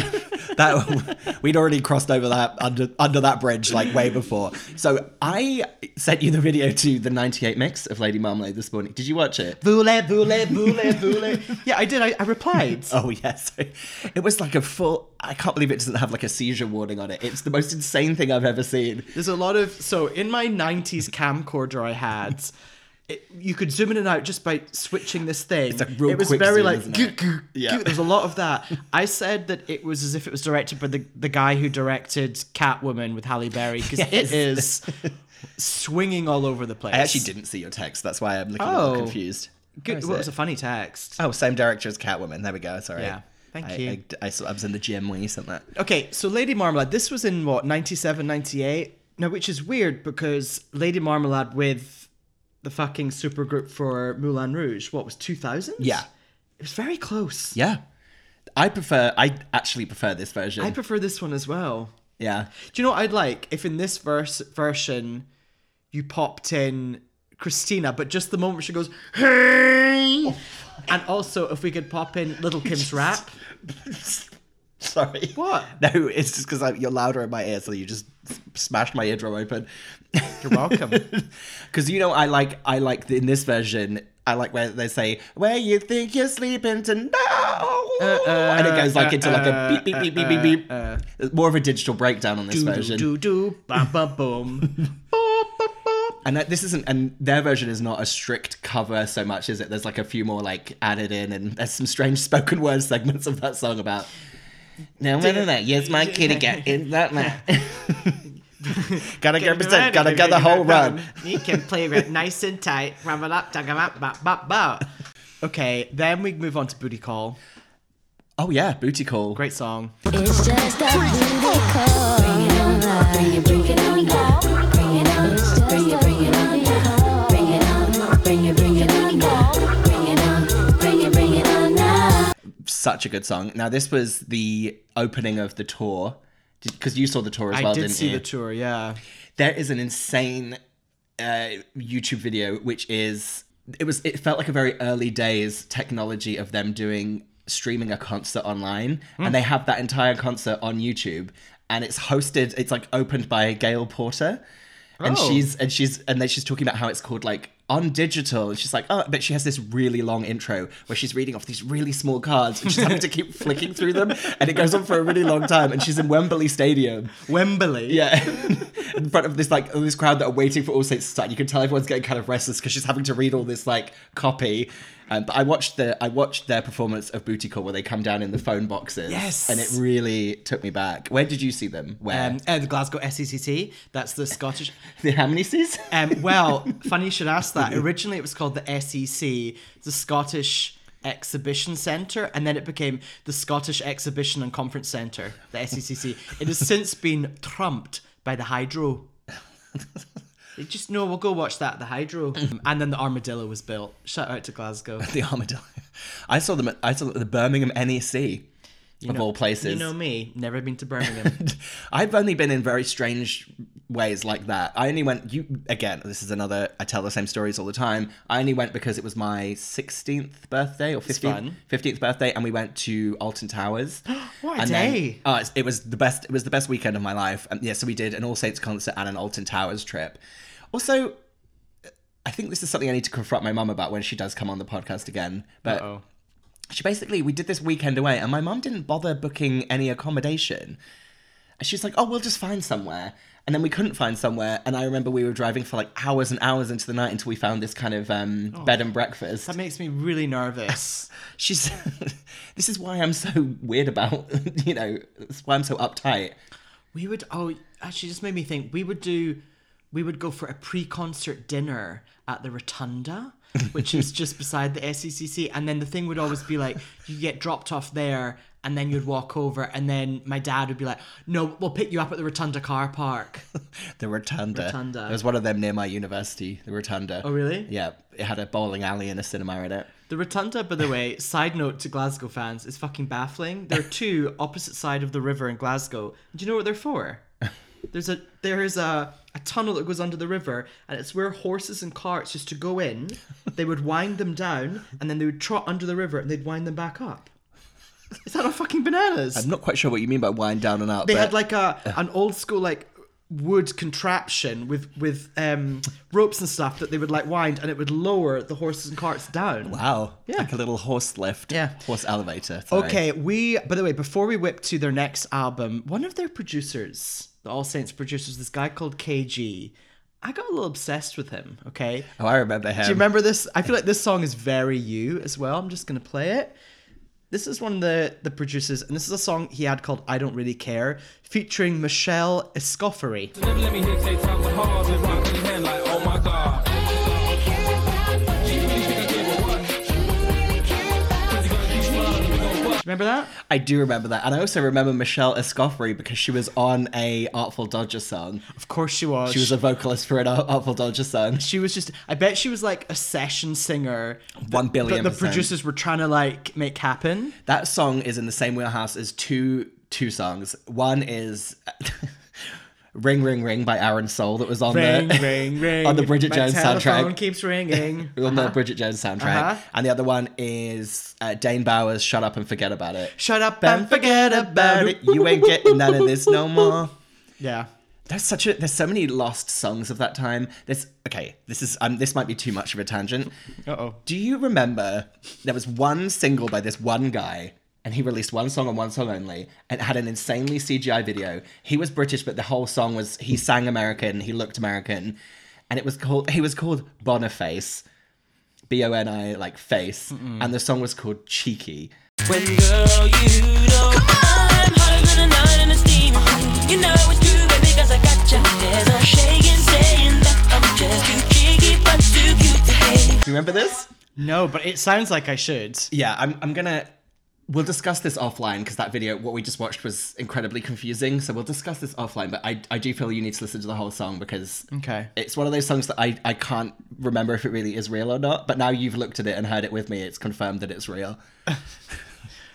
A: that we'd already crossed over that under under that bridge like way before. So I sent you the video to the '98 mix of Lady Marmalade this morning. Did you watch it?
B: Boule, boule, boule, boule. Yeah, I did. I, I replied.
A: Oh yes, it was like a full. I can't believe it doesn't have like a seizure warning on it. It's the most insane thing I've ever seen.
B: There's a lot of so in my '90s camcorder I had, it, you could zoom in and out just by switching this thing.
A: It's real
B: it was
A: quick
B: very
A: zoom,
B: like "Goo, goo,
A: Yeah.
B: goo." There's a lot of that. I said that it was as if it was directed by the the guy who directed Catwoman with Halle Berry because
A: Yes.
B: it is swinging all over the place.
A: I actually didn't see your text. That's why I'm looking a
B: Oh.
A: little confused.
B: Good.
A: Where is
B: Well, it was a funny text.
A: Oh, same director as Catwoman. There we go. Sorry.
B: Yeah. Thank
A: I,
B: you.
A: I, I, saw- I was in the gym when you sent that.
B: Okay, so Lady Marmalade, this was in what, 97, 98? Now, which is weird because Lady Marmalade with the fucking supergroup for Moulin Rouge, what was 2000?
A: Yeah.
B: It was very close.
A: Yeah. I prefer. I actually prefer this version.
B: I prefer this one as well.
A: yeah.
B: Do you know what I'd like? If in this verse version you popped in Christina, but just the moment she goes, hey! Oh, and also if we could pop in Lil' Kim's rap.
A: Sorry.
B: What?
A: No, it's just because you're louder in my ear, so you just smashed my eardrum open.
B: You're welcome.
A: Because you know, I like I like in this version. I like where they say "Where you think you're sleeping tonight," uh-uh, and it goes like into like a beep beep beep beep beep beep. There's more of a digital breakdown on this
B: do,
A: version.
B: do, do, bam, bam, boom.
A: And that, this isn't, and their version is not a strict cover so much, is it? There's like a few more like added in, and there's some strange spoken word segments of that song about. Now, whether that, yes, my kitty got in that man. gotta get percent, gotta get the whole run.
B: You can play it nice and tight. Rubber up, tug 'em up, bop, bop, bop. Okay, then we move on to Booty Call.
A: Oh yeah, booty call.
B: Great song.
E: It's just a booty call. Bring it on, bring it, bring it on. Bring it on, bring it, bring it on,
A: Such a good song. Now this was the opening of the tour because you saw the tour as well,
B: I did
A: didn't
B: see
A: you?
B: the tour, yeah.
A: there is an insane uh, YouTube video which is it was it felt like a very early days technology of them doing streaming a concert online and they have that entire concert on YouTube and it's hosted it's like opened by Gail Porter and
B: Oh.
A: she's and she's and then she's talking about how it's called like on digital and she's like oh but she has this really long intro where she's reading off these really small cards and she's having to keep flicking through them and it goes on for a really long time and she's in Wembley Stadium
B: Wembley.
A: yeah, in front of this like this crowd that are waiting for All Saints to start. You can tell everyone's getting kind of restless because she's having to read all this like copy. Um, but I watched the I watched their performance of Booty Call where they come down in the phone boxes.
B: Yes.
A: and it really took me back. Where did you see them? Where?
B: Um, uh, the Glasgow SECC. That's the Scottish.
A: the how many C's?
B: Um, well, funny you should ask that. Originally, it was called the SEC, the Scottish Exhibition Centre, and then it became the Scottish Exhibition and Conference Centre, the SECC. It has since been trumped by the Hydro. It just no, we'll go watch that. at The Hydro, mm-hmm. and then the Armadillo was built. Shout out to Glasgow.
A: the armadillo. I saw them. At, I saw them at the Birmingham NEC. of
B: know-
A: all places.
B: You know me, never been to Birmingham.
A: I've only been in very strange ways like that. I only went. You again. This is another. I tell the same stories all the time. I only went because it was my sixteenth birthday or
B: fun.
A: fifteenth birthday, and we went to Alton Towers.
B: What a
A: And
B: day.
A: oh, it's- it was the best. It was the best weekend of my life. And yeah, so we did an All Saints concert and an Alton Towers trip. Also, I think this is something I need to confront my mum about when she does come on the podcast again. But
B: oh.
A: she basically we did this weekend away and my mum didn't bother booking any accommodation and she's like oh we'll just find somewhere and then we couldn't find somewhere and i remember we were driving for like hours and hours into the night until we found this kind of um, bed and breakfast
B: That makes me really nervous.
A: she's this is why i'm so weird about you know that's why i'm so uptight
B: We would oh actually just made me think we would do we would go for a pre-concert dinner at the Rotunda, which is just beside the SECC, and then the thing would always be like you get dropped off there, and then you'd walk over, and then my dad would be like, "No, we'll pick you up at the Rotunda car park."
A: the rotunda.
B: Rotunda.
A: there was one of them near my university the rotunda
B: Oh, really?
A: yeah it had a bowling alley and a cinema in it
B: The Rotunda, by the way, side note to Glasgow fans, is fucking baffling. There are two opposite side of the river in Glasgow. Do you know what they're for? There's a there is a, a tunnel that goes under the river, and it's where horses and carts used to go in. They would wind them down, and then they would trot under the river, and they'd wind them back up. Is that not fucking bananas?
A: i'm not quite sure what you mean by wind down and out
B: they
A: but
B: had like a an old school like wood contraption with with um ropes and stuff that they would like wind, and it would lower the horses and carts down.
A: wow
B: Yeah.
A: like a little horse lift
B: Yeah.
A: horse elevator.
B: Okay, we by the way, before we whip to their next album, one of their producers, the All Saints producers, this guy called K-Gee, I got a little obsessed with him, okay?
A: Oh, I remember him.
B: Do you remember this? I feel like this song is very you as well. I'm just gonna play it. This is one of the, the producers, and this is a song he had called I Don't Really Care, featuring Michelle Escoffery. Remember that?
A: I do remember that, and I also remember Michelle Escoffery because she was on a Artful Dodger song.
B: Of course she was.
A: She was a vocalist for an Ar- Artful Dodger song.
B: She was just. I bet she was like a session singer.
A: One billion
B: That the producers were trying to like make happen.
A: That song is in the same wheelhouse as two two songs. One is "Ring Ring Ring" by Aaron Soul that was on
B: Ring,
A: the
B: ring, ring.
A: on the Bridget
B: My
A: Jones
B: telephone
A: soundtrack.
B: keeps ringing.
A: on the Bridget Jones soundtrack,
B: Uh-huh.
A: and the other one is uh, Dane Bowers' "Shut Up and Forget About It."
B: Shut up and forget about it.
A: You ain't getting none of this no more.
B: Yeah.
A: There's such a there's so many lost songs of that time. This okay, this is um this might be too much of a tangent.
B: Uh oh.
A: Do you remember there was one single by this one guy and he released one song and one song only and had an insanely CGI video. He was British but the whole song was he sang American, he looked American and it was called he was called Boniface. B O N I like face and the song was called Cheeky.
G: When girl, you know I'm hotter than a nine in a steam. You know it's true, baby, cause I got you. There's no shaking, saying that I'm just too cheeky, but too cute to hate.
A: Do you remember this?
B: No, but it sounds like I should.
A: Yeah, I'm I'm gonna we'll discuss this offline because that video what we just watched was incredibly confusing. So we'll discuss this offline. But I I do feel you need to listen to the whole song because
B: Okay.
A: it's one of those songs that I I can't remember if it really is real or not. But now you've looked at it and heard it with me, it's confirmed that it's real.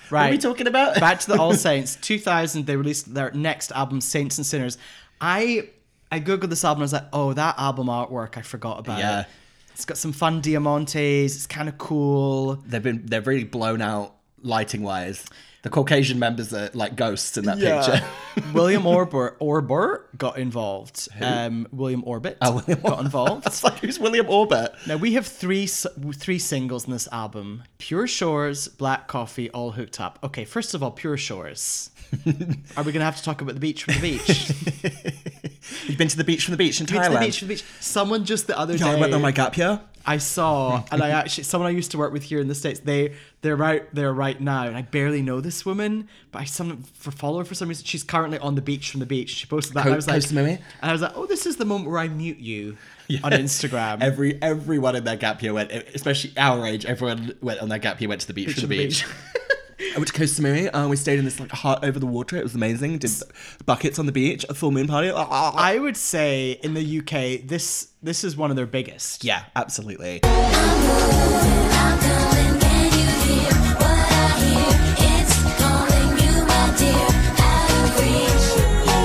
A: What
B: Right.
A: are we talking about?
B: Back to the All Saints. 2000, they released their next album, Saints and Sinners. I I googled this album. I was like, oh, that album artwork. I forgot about
A: Yeah.
B: it. It's got some fun diamantes. It's kind of cool.
A: They've been they've really blown out lighting wise. The Caucasian members are like ghosts in that picture.
B: William Orbert Orbert got involved. Um, William Orbit
A: Oh, William
B: got involved.
A: It's like who's William Orbit?
B: Now we have three three singles in this album: Pure Shores, Black Coffee, All Hooked Up. Okay, first of all, Pure Shores. Are we gonna have to talk about the beach from the beach?
A: You've been to the beach from the beach in
B: Beach
A: Thailand.
B: from the beach from the beach. Someone just the other
A: Yeah,
B: day.
A: I went on my gap year.
B: I saw, and I actually someone I used to work with here in the states. They they're out there right now, and I barely know this woman, but I some for follow her for some reason. She's currently on the beach from the beach. She posted that. and I was like, and I was like, oh, this is the moment where I mute you on Instagram.
A: Every everyone in their gap year went, especially our age. Everyone went on their gap year, went to the beach the
B: from the
A: beach. I went to Koh Samui. Uh, we stayed in this like hut over the water. It was amazing. Did buckets on the beach. A full moon party.
B: I would say in the UK, this this is one of their biggest.
A: yeah, absolutely.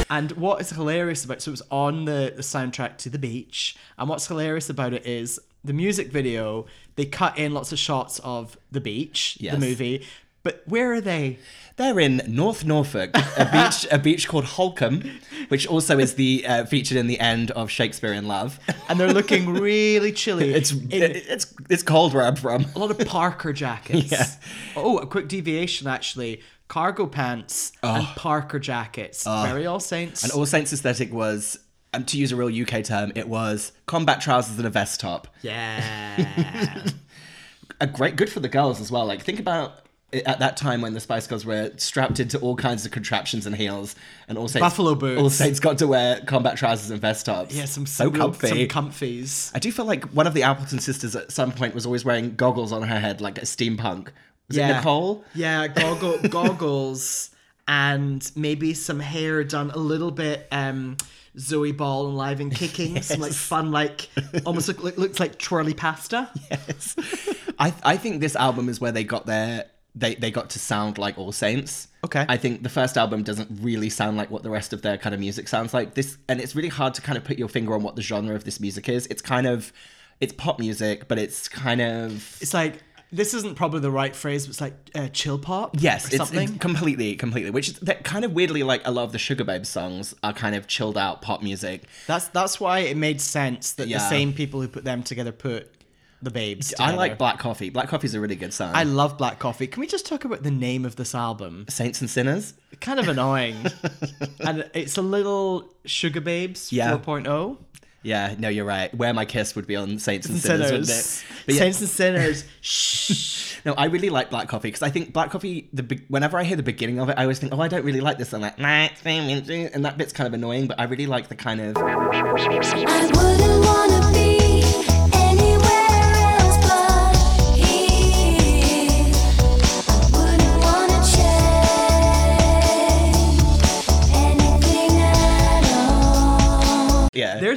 B: And what is hilarious about so it was on the, the soundtrack to the beach, and what's hilarious about it is the music video. They cut in lots of shots of the beach,
A: Yes.
B: the movie, but where are they?
A: They're in North Norfolk, a beach, a beach called Holkham, which also is the uh, featured in the end of Shakespeare in Love.
B: And they're looking really chilly.
A: It's
B: in
A: it's it's cold where I'm from.
B: a lot of parka jackets.
A: Yeah.
B: Oh, a quick deviation actually. Cargo pants and parka jackets. Very All Saints.
A: And All Saints aesthetic was, um, to use a real UK term, it was combat trousers and a vest top.
B: yeah.
A: A great, good for the girls as well. Like think about at that time when the Spice Girls were strapped into all kinds of contraptions and heels, and All Saints
B: Buffalo boots.
A: All Saints got to wear combat trousers and vest tops.
B: yeah, some,
A: so
B: some real-
A: comfy.
B: Some comfies.
A: I do feel like one of the Appleton sisters at some point was always wearing goggles on her head, like a steampunk. Was it Nicole?
B: Yeah, goggle, goggles and maybe some hair done a little bit um Zoe Ball and live and kicking. Some like fun, like almost look, look, looks like twirly pasta.
A: Yes. I I think this album is where they got their they they got to sound like All Saints.
B: Okay.
A: I think the first album doesn't really sound like what the rest of their kind of music sounds like. This and it's really hard to kind of put your finger on what the genre of this music is. It's kind of it's pop music, but it's kind of
B: It's like this isn't probably the right phrase, but it's like uh, chill pop.
A: Yes, it's, it's completely, completely. Which is that kind of weirdly like a lot of the Sugababes songs are kind of chilled out pop music.
B: That's that's why it made sense that
A: Yeah.
B: the same people who put them together put the babes.
A: I like Black Coffee. Black Coffee's a really good song.
B: I love Black Coffee. Can we just talk about the name of this album?
A: Saints and Sinners.
B: Kind of annoying. and it's a little Sugababes
A: Yeah.
B: 4.0.
A: Yeah, no, you're right. Where My Kiss would be on Saints and Sinners, wouldn't
B: Sinners.
A: it? But yeah,
B: Saints and Sinners. Shh.
A: no, I really like Black Coffee because I think Black Coffee. The be- whenever I hear the beginning of it, I always think, oh, I don't really like this. I'm like, nah, and that bit's kind of annoying. But I really like the kind of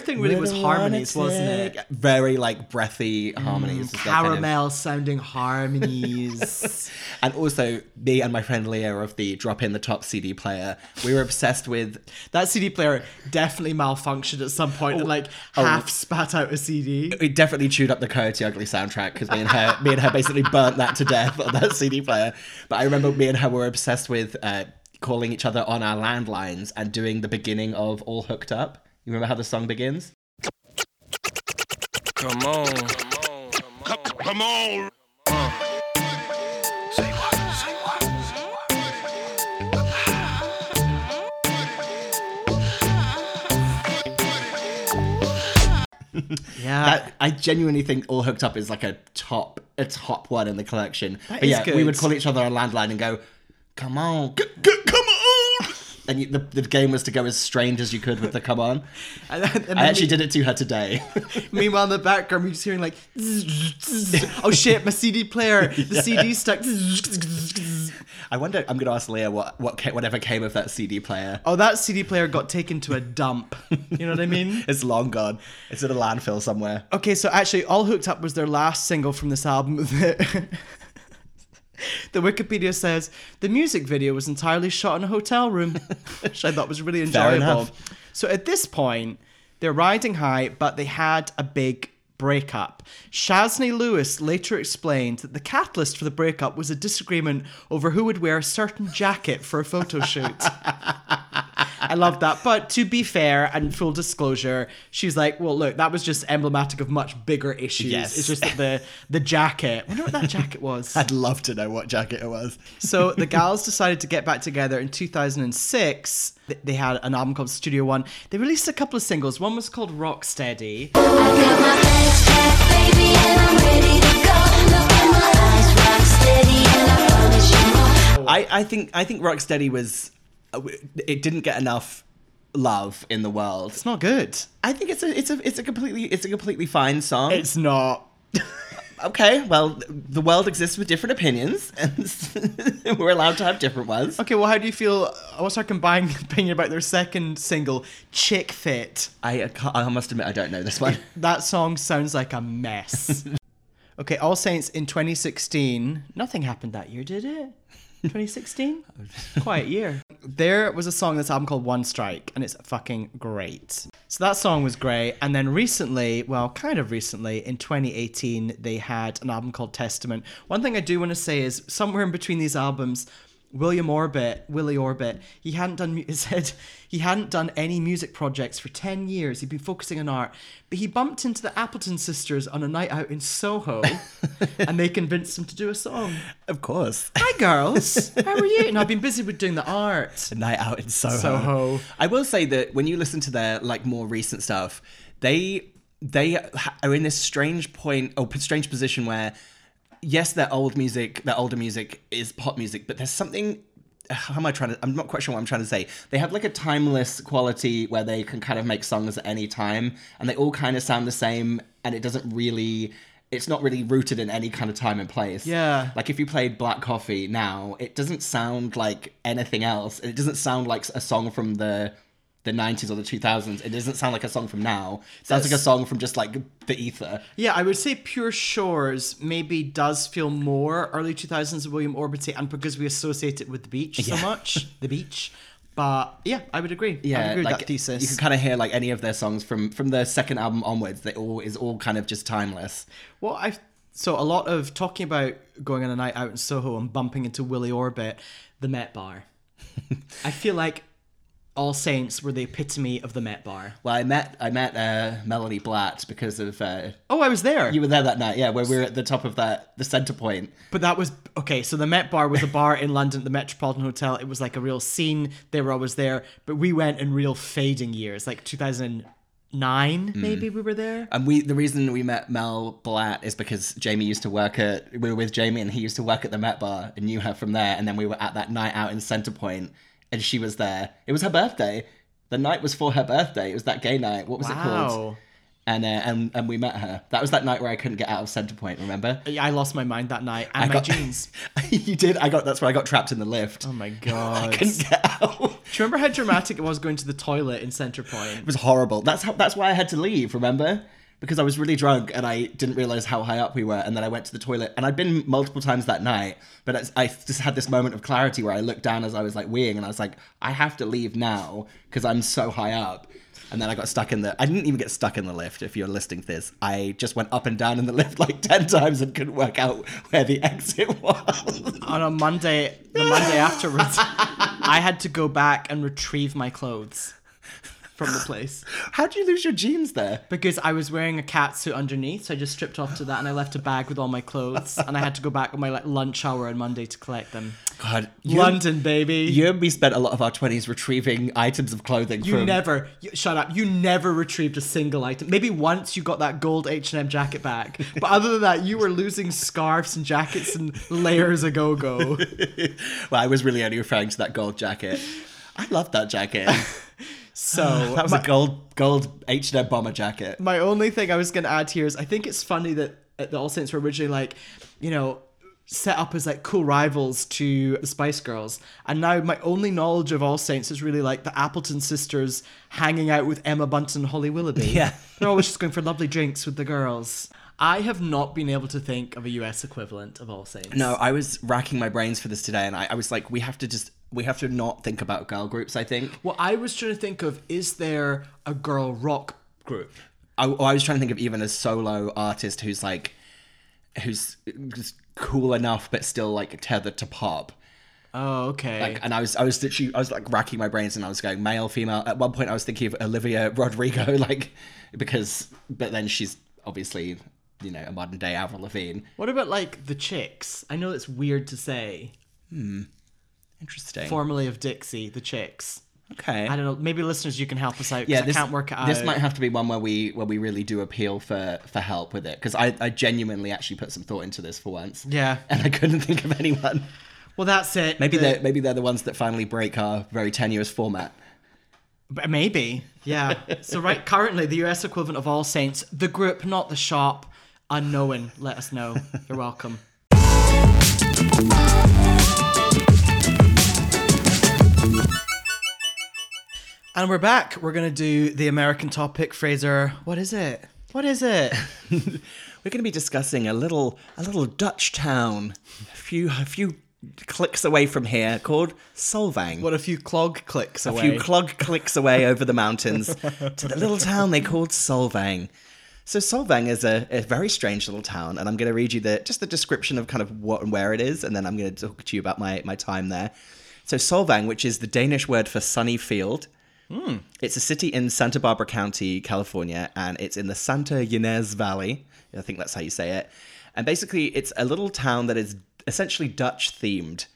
B: thing really was harmonies, wasn't it?
A: Very like breathy harmonies. was their kind of-
B: Caramel sounding harmonies.
A: And also, me and my friend Leah of the Drop In the Top CD player, we were obsessed with
B: that CD player definitely malfunctioned at some point and like
A: oh.
B: half spat out a CD.
A: we definitely chewed up the Coyote Ugly soundtrack because me and her, me and her basically burnt that to death on that CD player. But I remember me and her were obsessed with uh, calling each other on our landlines and doing the beginning of All Hooked Up. You remember how the song begins?
H: Come on. Come, come on. Say what? Say what?
B: Yeah.
A: That, I genuinely think All Hooked Up is like a top, a top one in the collection. but
B: is
A: yeah, we would call each other on landline and go, "Come on, g- g- come on!" And the, the game was to go as strange as you could with the "Come on."
B: And and
A: I actually
B: me-
A: did it to her today.
B: Meanwhile, in the background, we're just hearing like, oh shit, my CD player, the CD stuck.
A: I wonder. I'm gonna ask Leah what what whatever came of that CD player.
B: Oh, that CD player got taken to a dump. You know what I mean?
A: It's long gone. It's in a landfill somewhere.
B: Okay, so actually, All Hooked Up was their last single from this album. the Wikipedia says the music video was entirely shot in a hotel room, which I thought was really enjoyable. So at this point, they're riding high, but they had a big breakup. Shaznay Lewis later explained that the catalyst for the breakup was a disagreement over who would wear a certain jacket for a photo shoot. I love that. But to be fair and full disclosure, she's like, well, look, that was just emblematic of much bigger issues.
A: Yes.
B: It's just that the the jacket. I wonder what that jacket was.
A: I'd love to know what jacket it was.
B: So the gals decided to get back together in 2006. Th- They had an album called Studio One. They released a couple of singles. One was called Rocksteady.
E: I got my bags packed, baby, and I'm ready to go. Look in my eyes, rock steady, I promise.
A: I, I think I think Rocksteady was it didn't get enough love in the world.
B: It's not good.
A: I think it's a it's a it's a completely it's a completely fine song.
B: It's not.
A: Okay, well, the world exists with different opinions, and we're allowed to have different ones.
B: Okay, well, how do you feel? What's our combined opinion about their second single, Chick Fit?
A: I, I must admit, I don't know this one.
B: That song sounds like a mess. okay, All Saints in 2016. Nothing happened that year, did it? 2016? Quiet year. There was a song on this album called One Strike, and it's fucking great. So that song was great. And then recently, well, kind of recently, in 2018, they had an album called Testament. One thing I do want to say is somewhere in between these albums, William Orbit, Willie Orbit, he hadn't done. He said he hadn't done any music projects for ten years. He'd been focusing on art, but he bumped into the Appleton sisters on a night out in Soho, and they convinced him to do a song.
A: Of course.
B: Hi, girls. How are you? And I've been busy with doing the art.
A: A night out in Soho.
B: Soho.
A: I will say that when you listen to their like more recent stuff, they they are in this strange point or strange position where yes, their old music, their older music is pop music, but there's something. How am I trying to? I'm not quite sure what I'm trying to say. They have like a timeless quality where they can kind of make songs at any time, and they all kind of sound the same, and it doesn't really. It's not really rooted in any kind of time and place.
B: Yeah.
A: Like if you played Black Coffee now, it doesn't sound like anything else. It doesn't sound like a song from the the 90s or the 2000s. It doesn't sound like a song from now. It sounds like a song from just like the ether.
B: Yeah, I would say Pure Shores maybe does feel more early 2000s of William Orbit, and because we associate it with the beach so much, the beach. But yeah, I would agree. I would
A: Yeah,
B: agree with
A: like
B: that thesis.
A: you can kind of hear like any of their songs from from the second album onwards. They all is all kind of just timeless.
B: Well, I so a lot of talking about going on a night out in Soho and bumping into Willie Orbit, the Met Bar. I feel like All Saints were the epitome of the Met Bar.
A: Well, I met I met uh, Melanie Blatt because of uh,
B: Oh, I was there.
A: you were there that night. Yeah, where we were at the top of that the Centre Point.
B: But that was okay. So the Met Bar was a bar in London, the Metropolitan Hotel. It was like a real scene. They were always there. But we went in real fading years, like 2009, maybe we were there.
A: And we the reason we met Mel Blatt is because Jamie used to work at we were with Jamie and he used to work at the Met Bar and knew her from there. And then we were at that night out in Centre Point and she was there. It was her birthday. The night was for her birthday. It was that gay night. What was it called?
B: Wow.
A: And uh, and and we met her. That was that night where I couldn't get out of Centre Point. Remember?
B: I lost my mind that night and
A: I
B: my
A: got-
B: jeans.
A: you did. I got. That's where I got trapped in the lift.
B: Oh my god.
A: I couldn't get out.
B: Do you remember how dramatic it was going to the toilet in Centre Point?
A: It was horrible. That's how. That's why I had to leave. Remember? Because I was really drunk and I didn't realize how high up we were, and then I went to the toilet. And I'd been multiple times that night, but I just had this moment of clarity where I looked down as I was like weeing, and I was like, I have to leave now because I'm so high up. And then I got stuck in the. I didn't even get stuck in the lift. If you're listening to this, I just went up and down in the lift like ten times and couldn't work out where the exit was.
B: On a Monday, the Monday afterwards, I had to go back and retrieve my clothes from the place.
A: How'd you lose your jeans there?
B: Because I was wearing a cat suit underneath, so I just stripped off to that and I left a bag with all my clothes. And I had to go back on my like, lunch hour on Monday to collect them.
A: God, you,
B: London, baby.
A: You and me spent a lot of our twenties retrieving items of clothing.
B: You
A: from...
B: never you, shut up. You never retrieved a single item. Maybe once you got that gold H and M jacket back, but other than that, you were losing scarves and jackets and layers of go go.
A: well, I was really only referring to that gold jacket. I love that jacket.
B: So
A: that was
B: my,
A: a gold gold H and M bomber jacket.
B: my only thing I was gonna add here is I think it's funny that uh, the All Saints were originally like, you know. Set up as like cool rivals to the Spice Girls, and now my only knowledge of All Saints is really like the Appleton sisters hanging out with Emma Bunton and Holly Willoughby.
A: Yeah.
B: They're always just going for lovely drinks with the girls. I have not been able to think of a US equivalent of All Saints.
A: No, I was racking my brains for this today, and I, I was like, we have to just we have to not think about girl groups. I think.
B: Well, I was trying to think of is there a girl rock group?
A: I, or I was trying to think of even a solo artist who's like, who's just cool enough but still like tethered to pop.
B: Oh, okay.
A: Like, and I was, I was literally, I was like racking my brains, and I was going male, female. At one point, I was thinking of Olivia Rodrigo, like because, but then she's obviously, you know, a modern day Avril Lavigne.
B: what about like the Chicks? I know it's weird to say. Hmm.
A: Interesting.
B: Formerly of Dixie, the Chicks.
A: okay.
B: I don't know. Maybe listeners, you can help us out.
A: yeah,
B: I
A: this
B: can't work it out.
A: This might have to be one where we where we really do appeal for for help with it because I I genuinely actually put some thought into this for once.
B: Yeah.
A: and I couldn't think of anyone.
B: Well, that's it.
A: Maybe
B: The-
A: they're maybe they're the ones that finally break our very tenuous format.
B: Maybe. Yeah. so right currently the US equivalent of All Saints, the group, not the shop. unknown. let us know. You're welcome. And we're back. We're gonna do the American topic, Fraser. What is it? What is it?
A: We're going to be discussing a little a little Dutch town, a few a few clicks away from here, called Solvang.
B: What a few clog clicks
A: a few clog clicks away over the mountains to the little town they called Solvang. So Solvang is a, a very strange little town, and I'm going to read you the just the description of kind of what and where it is, and then I'm going to talk to you about my my time there. So Solvang, which is the Danish word for sunny field. It's a city in Santa Barbara County, California, and it's in the Santa Ynez Valley. I think that's how you say it. And basically, it's a little town that is essentially Dutch themed.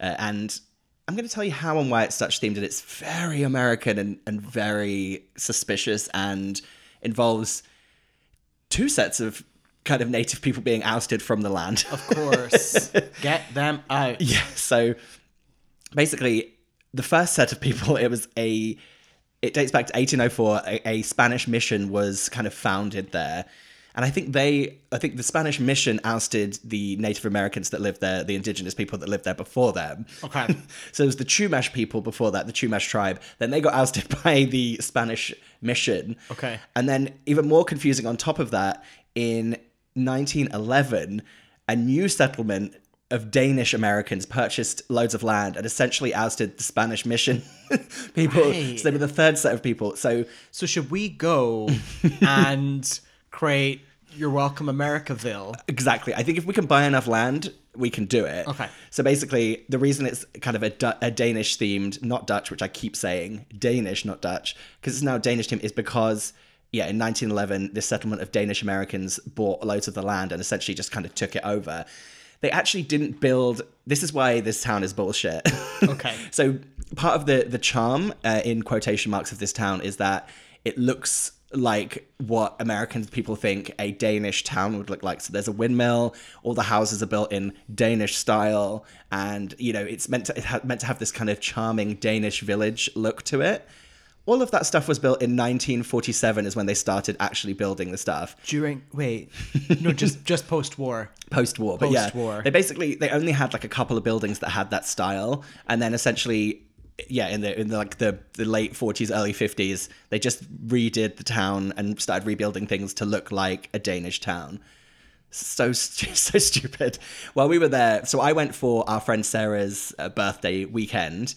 A: Uh, and I'm going to tell you how and why it's Dutch themed, and it's very American and, and very suspicious and involves two sets of kind of native people being ousted from the land.
B: Of course. Get them out.
A: Yeah. So basically, the first set of people, it was a. It dates back to 1804. A, a Spanish mission was kind of founded there, and I think they, I think the Spanish mission ousted the Native Americans that lived there, the indigenous people that lived there before them.
B: Okay.
A: so it was the Chumash people before that, the Chumash tribe. Then they got ousted by the Spanish mission.
B: Okay.
A: And then, even more confusing on top of that, in 1911, a new settlement of Danish Americans purchased loads of land and essentially ousted the Spanish mission people.
B: Right.
A: So they were the third set of people. So,
B: So should we go and create You're Welcome Americaville?
A: exactly. I think if we can buy enough land, we can do it.
B: Okay.
A: So basically, the reason it's kind of a, Du- a Danish themed, not Dutch, which I keep saying, Danish, not Dutch, because it's now Danish themed, is because, yeah, in 1911, this settlement of Danish Americans bought loads of the land and essentially just kind of took it over. They actually didn't build. This is why this town is bullshit.
B: Okay.
A: so part of the the charm, uh, in quotation marks, of this town is that it looks like what American people think a Danish town would look like. So there's a windmill. All the houses are built in Danish style, and you know it's meant to it ha- meant to have this kind of charming Danish village look to it. All of that stuff was built in 1947 is when they started actually building the stuff
B: During wait, no, just just post war.
A: post-war but yeah
B: Post-war.
A: they basically they only had like a couple of buildings that had that style and then essentially yeah in the in the, like the the late 40s early 50s they just redid the town and started rebuilding things to look like a danish town so so stupid while we were there so i went for our friend sarah's uh, birthday weekend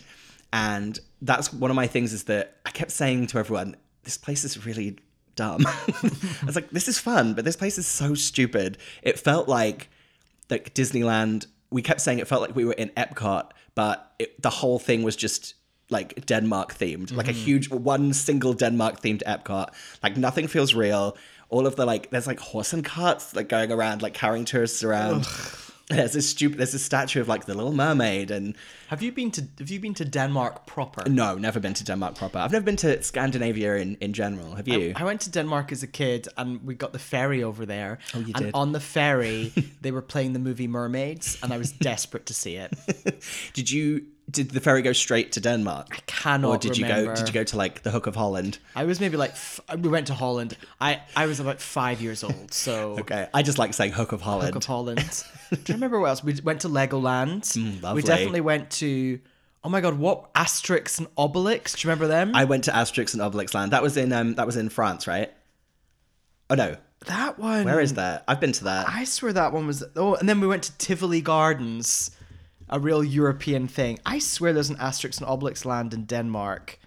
A: and that's one of my things is that i kept saying to everyone this place is really dumb. I was like this is fun but this place is so stupid. It felt like like disneyland we kept saying it felt like we were in epcot but it, the whole thing was just like denmark themed like a mm-hmm. huge one single denmark themed epcot. Like nothing feels real. All of the like there's like horse and carts like going around like carrying tourists around there's this stupid there's this statue of like the little mermaid and
B: Have you been to Have you been to Denmark proper?
A: no never been to denmark proper i've never been to scandinavia in in general have you
B: I went to Denmark as a kid, and we got the ferry over there. Oh,
A: you
B: and
A: did?
B: on the ferry, they were playing the movie Mermaids, and I was desperate to see it.
A: did you did the ferry go straight to denmark I
B: cannot
A: or did you go did you go to like the hook of holland
B: I was maybe like f- we went to Holland. I I was about five years old, so
A: okay i just like saying hook of holland
B: Hook of Holland. Do you remember what else? We went to Legoland. we definitely went to. Oh my god, what Asterix and Obelix? Do you remember them?
A: I went to Asterix and Obelix Land. That was in um that was in France, right? Oh no,
B: that one.
A: where is that? I've been to that.
B: I swear that one was. Oh, and then we went to Tivoli Gardens, a real European thing. I swear there's an Asterix and Obelix land in Denmark.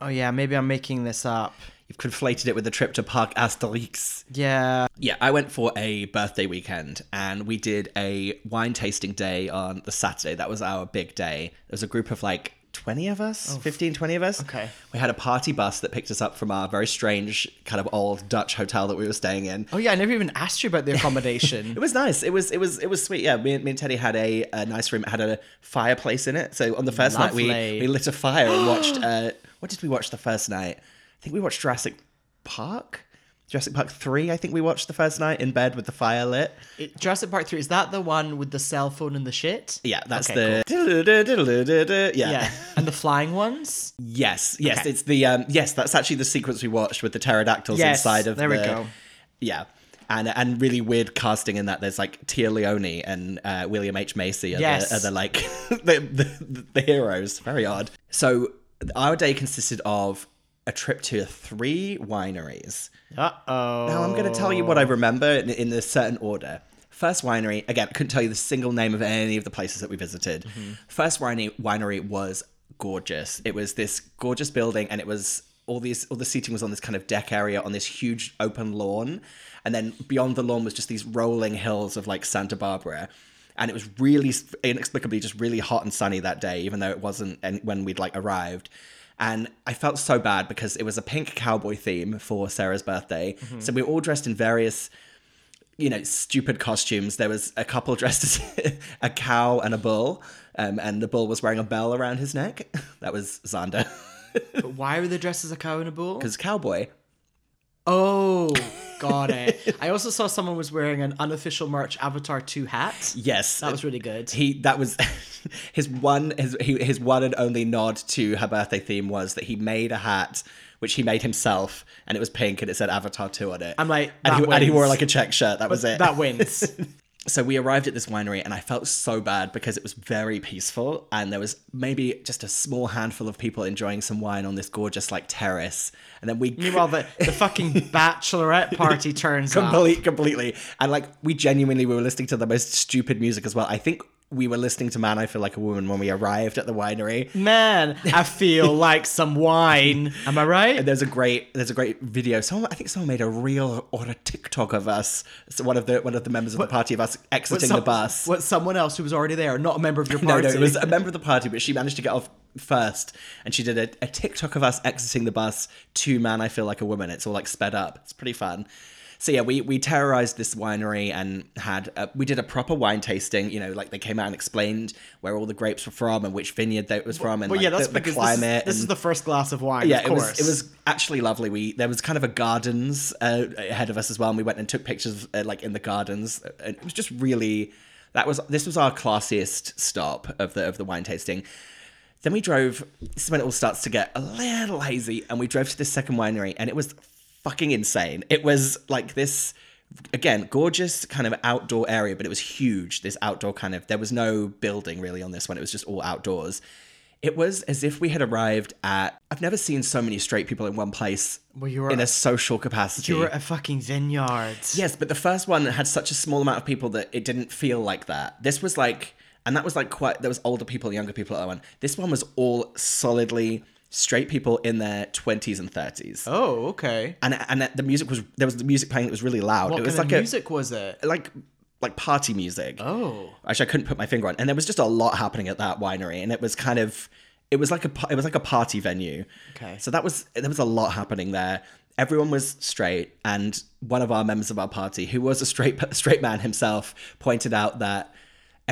B: Oh yeah, maybe I'm making this up.
A: You've conflated it with the trip to Park Asterix.
B: Yeah.
A: Yeah, I went for a birthday weekend and we did a wine tasting day on the Saturday. That was our big day. There was a group of like 20 of us, 15, 20 of us.
B: Okay.
A: We had a party bus that picked us up from our very strange kind of old Dutch hotel that we were staying in.
B: Oh yeah, I never even asked you about the accommodation.
A: It was nice. It was it was it was sweet. Yeah, me, and- me and Teddy had a, a nice room. It had a fireplace in it. So on the first night we we lit a fire and watched. Uh, what did we watch the first night? I think we watched Jurassic Park. Jurassic Park three. I think we watched the first night in bed with the fire lit.
B: It- Jurassic Park three is that the one with the cell phone and the shit?
A: Yeah, that's
B: Okay,
A: the. Yeah.
B: Yeah, and the flying ones.
A: Yes, yes,
B: Okay.
A: it's the um, yes. That's actually the sequence we watched with the pterodactyls
B: Yes,
A: inside of.
B: there we go.
A: Yeah, And, and really weird casting in that there's like Téa Leoni and uh, William H Macy are,
B: Yes.
A: the, are the like the, the, the heroes. Very odd. So our day consisted of a trip to three wineries.
B: Uh oh.
A: Now I'm going to tell you what I remember in, in a certain order. First winery, again, I couldn't tell you the single name of any of the places that we visited. First winery, winery was gorgeous. It was this gorgeous building, and it was all these all the seating was on this kind of deck area on this huge open lawn, and then beyond the lawn was just these rolling hills of like Santa Barbara. And it was really inexplicably just really hot and sunny that day, even though it wasn't and when we'd like arrived. And I felt so bad because it was a pink cowboy theme for Sarah's birthday. So we were all dressed in various you know, stupid costumes. There was a couple dressed as a cow and a bull, um, and the bull was wearing a bell around his neck. That was Xander,
B: But why were they dressed as a cow and a bull?
A: because cowboy.
B: Oh, got it. I also saw someone was wearing an unofficial merch Avatar 2 hat.
A: Yes,
B: That was really good.
A: He that was his one his his one and only nod to her birthday theme was that he made a hat which he made himself and it was pink and it said Avatar two on it.
B: I'm like,
A: and he, and he wore like a check shirt. That was it.
B: That wins.
A: so we arrived at this winery and I felt so bad because it was very peaceful and there was maybe just a small handful of people enjoying some wine on this gorgeous like terrace and then we
B: Meanwhile, the, the fucking bachelorette party turns up.
A: Complete, completely. And like we genuinely we were listening to the most stupid music as well. I think we were listening to Man I Feel Like a Woman when we arrived at the winery.
B: Man, I feel like some wine. Am I right?
A: And there's a great there's a great video. Someone I think someone made a reel or a TikTok of us. So one of the one of the members of the party of us exiting
B: some-
A: the bus.
B: What someone else who was already there, not a member of your
A: No,
B: party.
A: no, it was a member of the party, but she managed to get off first, and she did a, a TikTok of us exiting the bus to "Man, I Feel Like a Woman." It's all like sped up. It's pretty fun. So yeah, we we terrorized this winery and had a, we did a proper wine tasting. You know, like they came out and explained where all the grapes were from and which vineyard they was from, and
B: well,
A: like,
B: yeah, that's
A: the, the
B: because
A: climate.
B: This, is, this is the first glass of wine.
A: yeah,
B: of
A: it
B: course.
A: was it was actually lovely. We there was kind of a gardens uh, ahead of us as well, and we went and took pictures uh, like in the gardens. And it was just really that was this was our classiest stop of the of the wine tasting. Then we drove. This is when it all starts to get a little hazy, and we drove to this second winery, and it was fucking insane. It was like this again gorgeous kind of outdoor area, but it was huge. This outdoor kind of there was no building really on this one. It was just all outdoors. It was as if we had arrived at. I've never seen so many straight people in one place
B: Well, you were
A: in a social capacity.
B: you were at a fucking vineyard.
A: Yes, but the first one had such a small amount of people that it didn't feel like that. This was like, and that was like quite. There was older people, younger people at that one. This one was all solidly straight people in their twenties and thirties.
B: Oh, okay.
A: And and the music was there was the music playing that was really loud.
B: What
A: it was
B: kind
A: like
B: of music was it?
A: like like party music.
B: Oh.
A: Actually, I couldn't put my finger on. And there was just a lot happening at that winery, and it was kind of, it was like a, it was like a party venue.
B: Okay.
A: So that was there was a lot happening there. Everyone was straight, and one of our members of our party, who was a straight straight man himself, pointed out that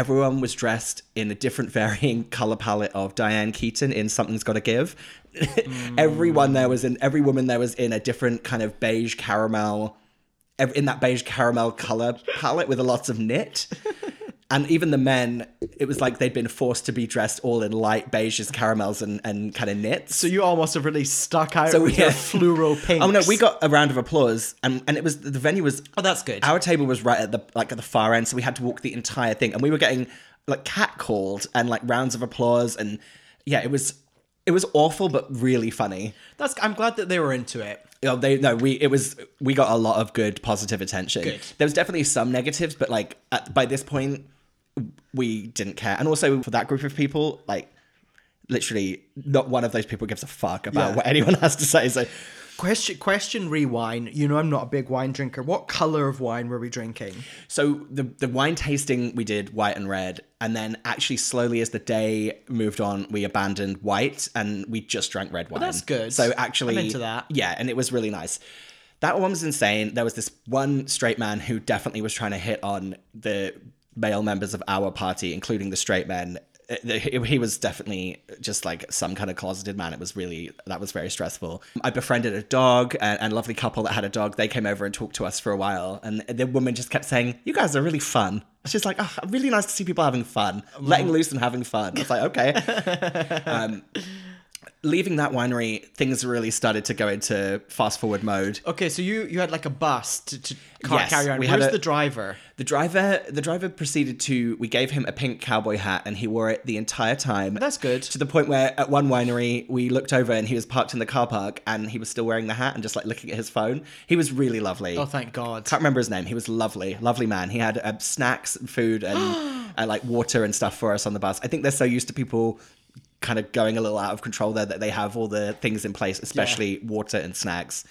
A: everyone was dressed in a different varying color palette of Diane Keaton in Something's Gotta Give. Everyone there was in every woman there was in a different kind of beige caramel in that beige caramel color palette with a lots of knit. And even the men, it was like they'd been forced to be dressed all in light beiges, caramels, and, and kind of knits.
B: So you almost have really stuck out
A: So
B: with
A: we-
B: your fluoro pink.
A: Oh no, we got a round of applause, and, and it was the venue was.
B: Oh, that's good.
A: Our table was right at the like at the far end, so we had to walk the entire thing, and we were getting like catcalled and like rounds of applause, and yeah, it was it was awful but really funny.
B: That's. I'm glad that they were into it.
A: You know, they no, we it was we got a lot of good positive attention.
B: Good.
A: There was definitely some negatives, but like at, by this point, we didn't care. And also for that group of people, like literally, not one of those people gives a fuck about
B: Yeah.
A: what anyone has to say. So
B: Question. Question. Rewind. You know, I'm not a big wine drinker. What color of wine were we drinking?
A: So the the wine tasting we did white and red, and then actually slowly as the day moved on, we abandoned white and we just drank red wine.
B: that's good.
A: So actually,
B: I'm into that.
A: Yeah, and it was really nice. That one was insane. There was this one straight man who definitely was trying to hit on the male members of our party, including the straight men. Uh, He was definitely just like some kind of closeted man. It was really that was very stressful. I befriended a dog and, and a lovely couple that had a dog. They came over and talked to us for a while, and the woman just kept saying, "You guys are really fun." She's like, oh, "Really nice to see people having fun, letting loose and having fun." It's like, "Okay." um, leaving that winery, things really started to go into fast forward mode.
B: Okay, so you you had like a bus to, to car-
A: Yes,
B: carry on. Where's
A: a-
B: the driver?
A: The driver, the driver proceeded to. We gave him a pink cowboy hat, and he wore it the entire time.
B: That's good.
A: To the point where at one winery we looked over and he was parked in the car park, and he was still wearing the hat and just like looking at his phone. He was really lovely.
B: Oh, thank God.
A: Can't remember his name. He was lovely, lovely man. He had uh, snacks, and food, and uh, like water and stuff for us on the bus. I think they're so used to people kind of going a little out of control there that they have all the things in place, especially water and snacks.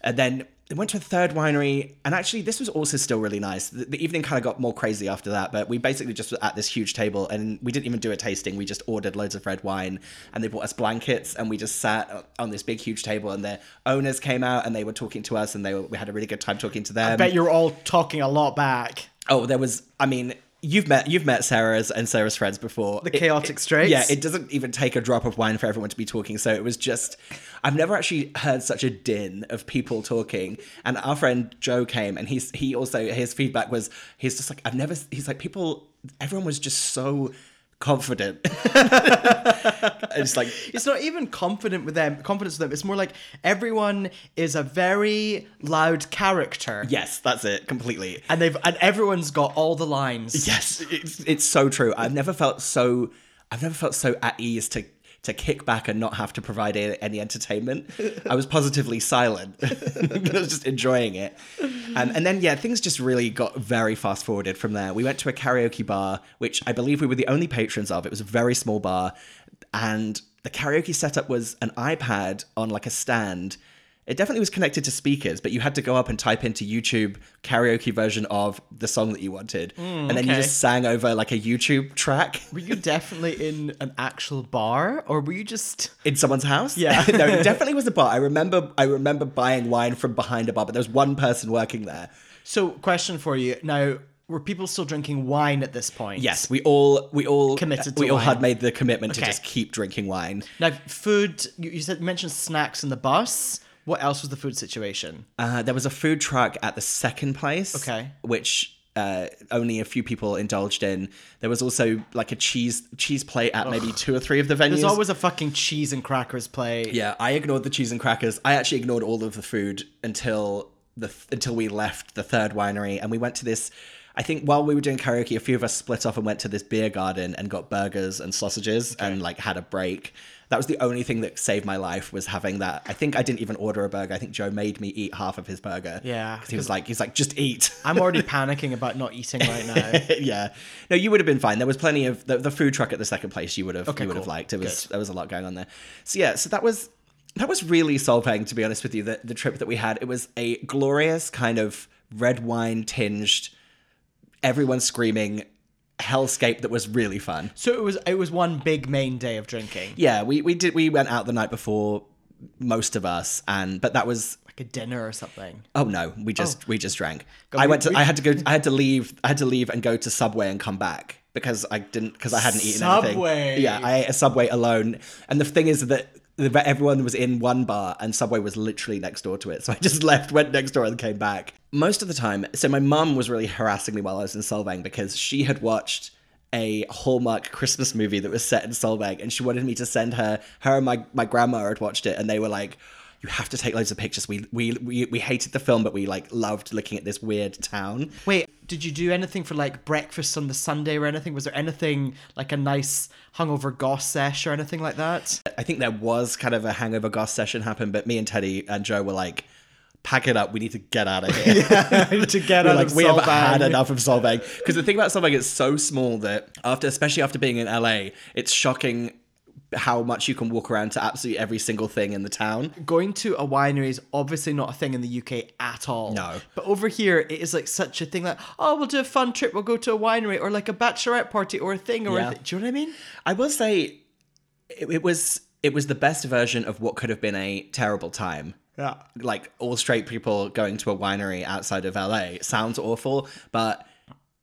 A: And then they went to a third winery, and actually, this was also still really nice. The, the evening kind of got more crazy after that, but we basically just were at this huge table, and we didn't even do a tasting. We just ordered loads of red wine, and they brought us blankets, and we just sat on this big, huge table, and their owners came out, and they were talking to us, and they were, we had a really good time talking to them.
B: I bet you're all talking a lot back.
A: Oh, there was. I mean, you've met you've met Sarah's and Sarah's friends before.
B: The chaotic
A: it-
B: straits?
A: Yeah, it doesn't even take a drop of wine for everyone to be talking. So it was just. I've never actually heard such a din of people talking. And our friend Joe came, and he's he also his feedback was he's just like I've never. He's like people. Everyone was just so confident. it's like
B: It's not even confident with them, confidence with them. It's more like everyone is a very loud character.
A: yes, that's it completely.
B: And they've and everyone's got all the lines.
A: Yes, it's, it's so true. I've never felt so. I've never felt so at ease to to kick back and not have to provide any entertainment. I was positively silent. I was just enjoying it. Um, and then yeah, things just really got very fast forwarded from there. We went to a karaoke bar, which I believe we were the only patrons of. It was a very small bar, and the karaoke setup was an iPad on like a stand. It definitely was connected to speakers, but you had to go up and type into YouTube karaoke version of the song that you wanted, mm, and then you just sang over like a YouTube track
B: Were you definitely in an actual bar, or were you just?
A: in someone's house.
B: Yeah.
A: no, it definitely was a bar. I remember, I remember buying wine from behind a bar, but there was one person working there.
B: So, question for you now: Were people still drinking wine at this point?
A: Yes, we all, we all
B: Committed to
A: We all had made the commitment to just keep drinking wine.
B: Now, food. You, you said you mentioned snacks in the bus. What else was the food situation?
A: Uh, there was a food truck at the second place.
B: Okay.
A: Which uh, only a few people indulged in. There was also like a cheese cheese plate at maybe two or three of the venues.
B: There's always a fucking cheese and crackers plate.
A: yeah, I ignored the cheese and crackers. I actually ignored all of the food until the until we left the third winery and we went to this. I think while we were doing karaoke, a few of us split off and went to this beer garden and got burgers and sausages and like had a break. That was the only thing that saved my life was having that. I think I didn't even order a burger. I think Joe made me eat half of his burger.
B: Yeah,
A: 'Cause he was like, he's like, just eat.
B: I'm already panicking about not eating right now.
A: yeah. No, you would have been fine. There was plenty of the, the food truck at the second place. You would have
B: Okay,
A: you would have liked. It was
B: Good.
A: there was a lot going on there. So yeah, so that was that was really soul paying to be honest with you. The the trip that we had, it was a glorious kind of red wine tinged, everyone screaming hellscape that was really fun.
B: So it was it was one big main day of drinking,
A: Yeah, we we did we went out the night before most of us and but that was
B: like a dinner or something.
A: Oh no, we oh. just we just drank.
B: God,
A: I
B: we-
A: went to
B: we-
A: I had to go I had to leave I had to leave and go to Subway and come back because I didn't because I hadn't eaten
B: Subway.
A: anything. Yeah, I ate a Subway alone. And the thing is that everyone was in one bar and Subway was literally next door to it. So I just left, went next door and came back. Most of the time, so my mum was really harassing me while I was in Solvang because she had watched a Hallmark Christmas movie that was set in Solvang and she wanted me to send her her and my, my grandma had watched it and they were like you have to take loads of pictures. We, we we we hated the film, but we like loved looking at this weird town.
B: Wait, did you do anything for like breakfast on the Sunday or anything? Was there anything like a nice hungover goss sesh or anything like that?
A: I think there was kind of a hangover goss session happen, but me and Teddy and Joe were like, "Pack it up, we need to get out of here."
B: to get out
A: like,
B: of
A: we have
B: Solvang.
A: had enough of Solvang. Because the thing about Solvang is so small that after, especially after being in LA, it's shocking how much you can walk around to absolutely every single thing in the town.
B: Going to a winery is obviously not a thing in the UK at all.
A: No.
B: But over here, it is like such a thing like, oh, we'll do a fun trip, we'll go to a winery or like a bachelorette party or a thing or
A: Yeah.
B: a thing. Do you know what I mean?
A: I will say, it, it was it was the best version of what could have been a terrible time.
B: Yeah.
A: like all straight people going to a winery outside of LA. Sounds awful, but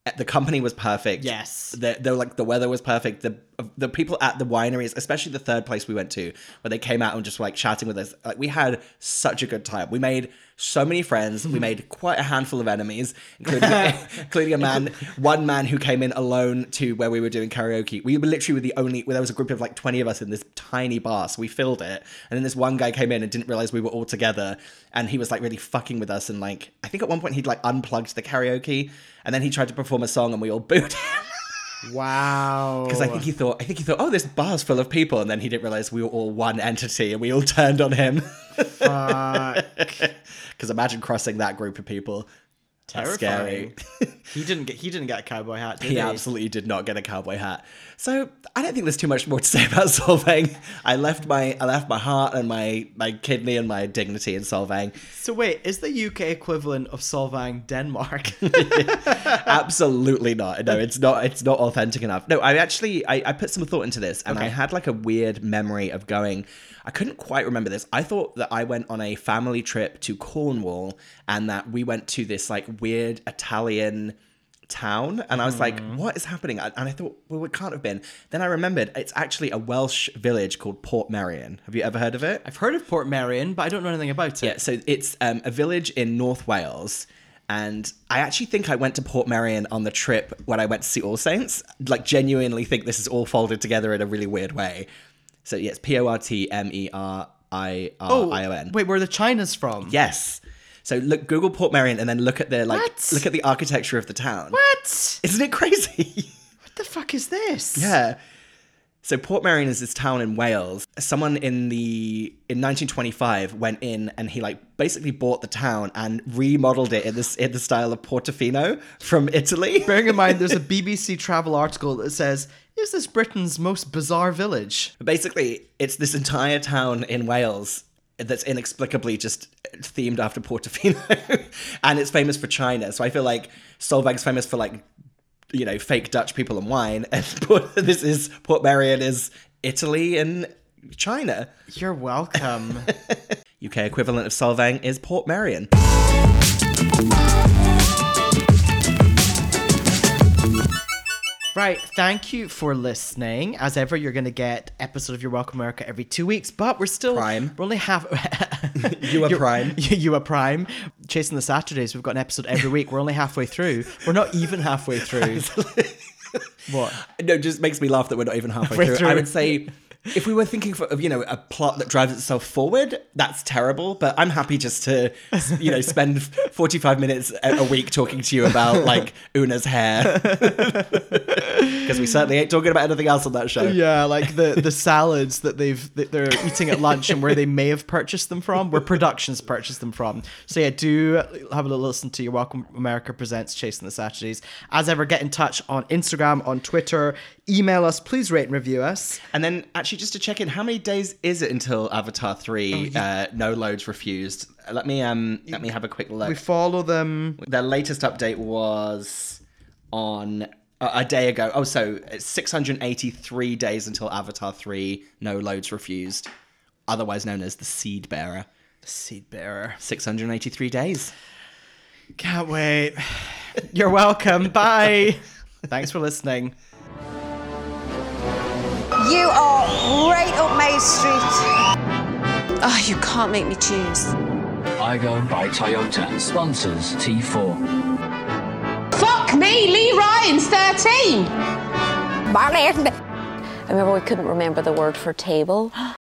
A: eh, the company was perfect.
B: Yes.
A: the, the like the weather was perfect. The the people at the wineries, especially the third place we went to, where they came out and just were, like chatting with us. Like we had such a good time. We made so many friends. We made quite a handful of enemies, including, including a man, one man who came in alone to where we were doing karaoke. We were literally were the only. There was a group of like twenty of us in this tiny bar, so we filled it. And then this one guy came in and didn't realize we were all together, and he was like really fucking with us. And like I think at one point he'd like unplugged the karaoke, and then he tried to perform a song, and we all booed him.
B: Wow.
A: Because I think he thought, I think he thought, oh, this bar's full of people, and then he didn't realize we were all one entity, and we all turned on him. Because imagine crossing that group of people.
B: Terrifying.
A: scary.
B: he didn't get he didn't get a cowboy hat, did he?
A: he absolutely did not get a cowboy hat. So I don't think there's too much more to say about Solvang. I left my I left my heart and my my kidney and my dignity in Solvang.
B: So wait, is the UK equivalent of Solvang Denmark?
A: Absolutely not. No, it's not. It's not authentic enough. No, I actually I, I put some thought into this, and I had like a weird memory of going. I couldn't quite remember this. I thought that I went on a family trip to Cornwall, and that we went to this like weird Italian town and i was like
B: Mm.
A: what is happening and i thought well it can't have been then i remembered it's actually a welsh village called Portmeirion have you ever heard of it
B: I've heard of Portmeirion, but I don't know anything about it.
A: yeah, so it's um, a village in North Wales. And I actually think I went to Portmeirion on the trip when I went to see All Saints. Like, genuinely think this is all folded together in a really weird way. So, yes, it's P O R T M E R I R I O N.
B: Oh, wait, where the China's from?
A: Yes. So look, Google Portmeirion, and then look at the like,
B: What?
A: look at the architecture of the town.
B: What?
A: Isn't it crazy?
B: What the fuck is this?
A: Yeah. So Portmeirion is this town in Wales. Someone in the in 1925 went in and he like basically bought the town and remodeled it in this in the style of Portofino from Italy.
B: Bearing in mind, there's a BBC travel article that says, "Is this Britain's most bizarre village?"
A: Basically, it's this entire town in Wales that's inexplicably just themed after Portofino, and it's famous for China. So I feel like Solvang's famous for like you know fake Dutch people and wine, and Port- this is Portmeirion is Italy and China.
B: You're welcome.
A: UK equivalent of Solvang is Portmeirion.
B: Right, thank you for listening. As ever, you're going to get episode of Your Welcome America every two weeks, but we're still
A: Prime.
B: We're only half.
A: You are Prime.
B: You are Prime. Chasing the Saturdays, we've got an episode every week. We're only halfway through. We're not even halfway through. what?
A: No, it just makes me laugh that we're not even halfway
B: Halfway
A: through.
B: through.
A: I would say if we were thinking for, of you know a plot that drives itself forward, that's terrible. But I'm happy just to you know spend 45 minutes a a week talking to you about like Una's hair because we certainly ain't talking about anything else on that show.
B: Yeah, like the the salads that they've that they're eating at lunch and where they may have purchased them from, where productions purchased them from. So yeah, do have a little listen to your Welcome America presents Chasing the Saturdays. As ever, get in touch on Instagram, on Twitter, email us, please rate and review us.
A: And then actually just to check in, how many days is it until Avatar 3 uh, no loads refused? Let me um let me have a quick look.
B: We follow them.
A: Their latest update was on a, day ago. Oh, so it's 683 days until Avatar 3 no loads refused, otherwise known as the Seed Bearer.
B: Seed bearer.
A: 683 days.
B: Can't wait. You're welcome. Bye. Thanks for listening.
D: You are right up my street.
I: Oh, you can't make me choose.
J: I go by Toyota sponsors T4.
K: Fuck me, Lee Ryan's 13.
I: I remember we couldn't remember the word for table.